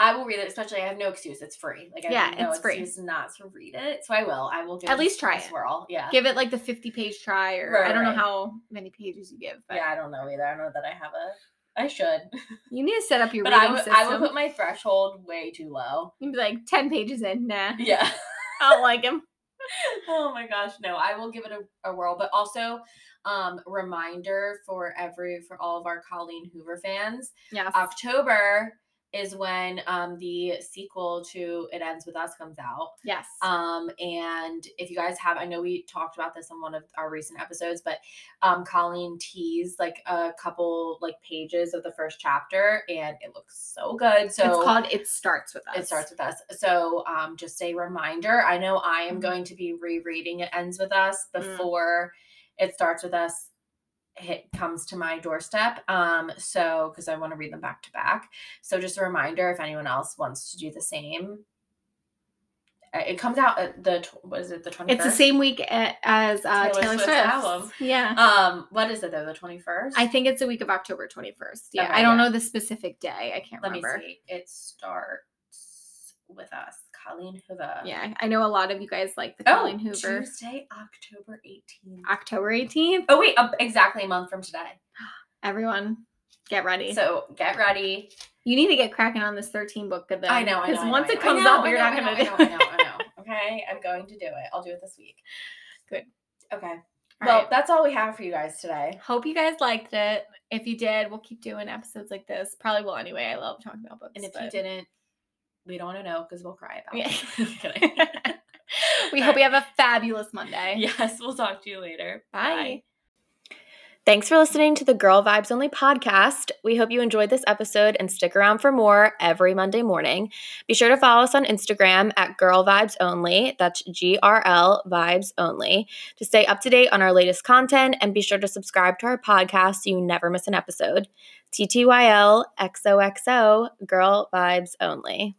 [SPEAKER 2] I will read it, especially I have no excuse. It's free. Like I
[SPEAKER 1] Yeah,
[SPEAKER 2] have no
[SPEAKER 1] it's free.
[SPEAKER 2] excuse not to read it. So I will. I will give
[SPEAKER 1] At
[SPEAKER 2] it
[SPEAKER 1] least
[SPEAKER 2] a
[SPEAKER 1] try it.
[SPEAKER 2] swirl. Yeah.
[SPEAKER 1] Give it like the 50 page try, or
[SPEAKER 2] Right,
[SPEAKER 1] I don't know how many pages you give, but
[SPEAKER 2] yeah, I don't know either. I don't know that I have a I should.
[SPEAKER 1] you need to set up your
[SPEAKER 2] But I
[SPEAKER 1] reading
[SPEAKER 2] would
[SPEAKER 1] system.
[SPEAKER 2] I would put my threshold way too low.
[SPEAKER 1] You'd be like 10 pages in, nah,
[SPEAKER 2] Yeah.
[SPEAKER 1] I don't like him.
[SPEAKER 2] oh my gosh, no. I will give it a, a whirl. But also um reminder for every for all of our Colleen Hoover fans.
[SPEAKER 1] Yes.
[SPEAKER 2] October is when um the sequel to It Ends With Us comes out.
[SPEAKER 1] yes.
[SPEAKER 2] Um, and if you guys have, I know we talked about this on one of our recent episodes, but um, Colleen teased like a couple like pages of the first chapter, and it looks so good. So
[SPEAKER 1] it's called It Starts With Us.
[SPEAKER 2] it starts with us. So um, just a reminder. I know I am
[SPEAKER 1] Mhm.
[SPEAKER 2] going to be rereading It Ends With Us
[SPEAKER 1] Mm.
[SPEAKER 2] before it starts with us. Hit comes to my doorstep. Um, so because I want to read them back to back. So just a reminder if anyone else wants to do the same. Uh, It comes out at the what is it the twenty
[SPEAKER 1] It's the same week as uh,
[SPEAKER 2] Taylor
[SPEAKER 1] Taylor,
[SPEAKER 2] Swift's
[SPEAKER 1] Swift.
[SPEAKER 2] album.
[SPEAKER 1] Yeah.
[SPEAKER 2] Um, what is it though? The twenty first.
[SPEAKER 1] I think it's the week of October 21st. Yeah.
[SPEAKER 2] Okay,
[SPEAKER 1] I don't
[SPEAKER 2] yeah.
[SPEAKER 1] know the specific day. I can't
[SPEAKER 2] Let me
[SPEAKER 1] remember.
[SPEAKER 2] see. It starts with us, Colleen Hoover.
[SPEAKER 1] Yeah. I know a lot of you guys like the
[SPEAKER 2] Oh,
[SPEAKER 1] Colleen Hoover.
[SPEAKER 2] Tuesday, October 18th.
[SPEAKER 1] October 18th.
[SPEAKER 2] Oh, wait, uh, exactly a month from today.
[SPEAKER 1] Everyone, get ready.
[SPEAKER 2] So get ready.
[SPEAKER 1] you need to get cracking on this 13 book of them.
[SPEAKER 2] I know,
[SPEAKER 1] Because
[SPEAKER 2] I know,
[SPEAKER 1] once it comes
[SPEAKER 2] know,
[SPEAKER 1] up, you're
[SPEAKER 2] know,
[SPEAKER 1] not going to do
[SPEAKER 2] I know, I know, I know. Okay, I'm going to do it. I'll do it this week.
[SPEAKER 1] Good.
[SPEAKER 2] Okay.
[SPEAKER 1] All
[SPEAKER 2] well,
[SPEAKER 1] right.
[SPEAKER 2] that's all we have for you guys today.
[SPEAKER 1] Hope you guys liked it. If you did, we'll keep doing episodes like this. Probably will anyway. I love talking about books.
[SPEAKER 2] And if you didn't, we don't want to know because we'll cry about
[SPEAKER 1] Yeah.
[SPEAKER 2] it.
[SPEAKER 1] We hope you have a fabulous Monday.
[SPEAKER 2] yes, we'll talk to you later.
[SPEAKER 1] Bye.
[SPEAKER 3] Thanks for listening to the Girl Vibes Only podcast. We hope you enjoyed this episode and stick around for more every Monday morning. Be sure to follow us on Instagram at Girl Vibes Only. That's G R L Vibes Only to stay up to date on our latest content and be sure to subscribe to our podcast so you never miss an episode. TTYL XOXO Girl Vibes Only.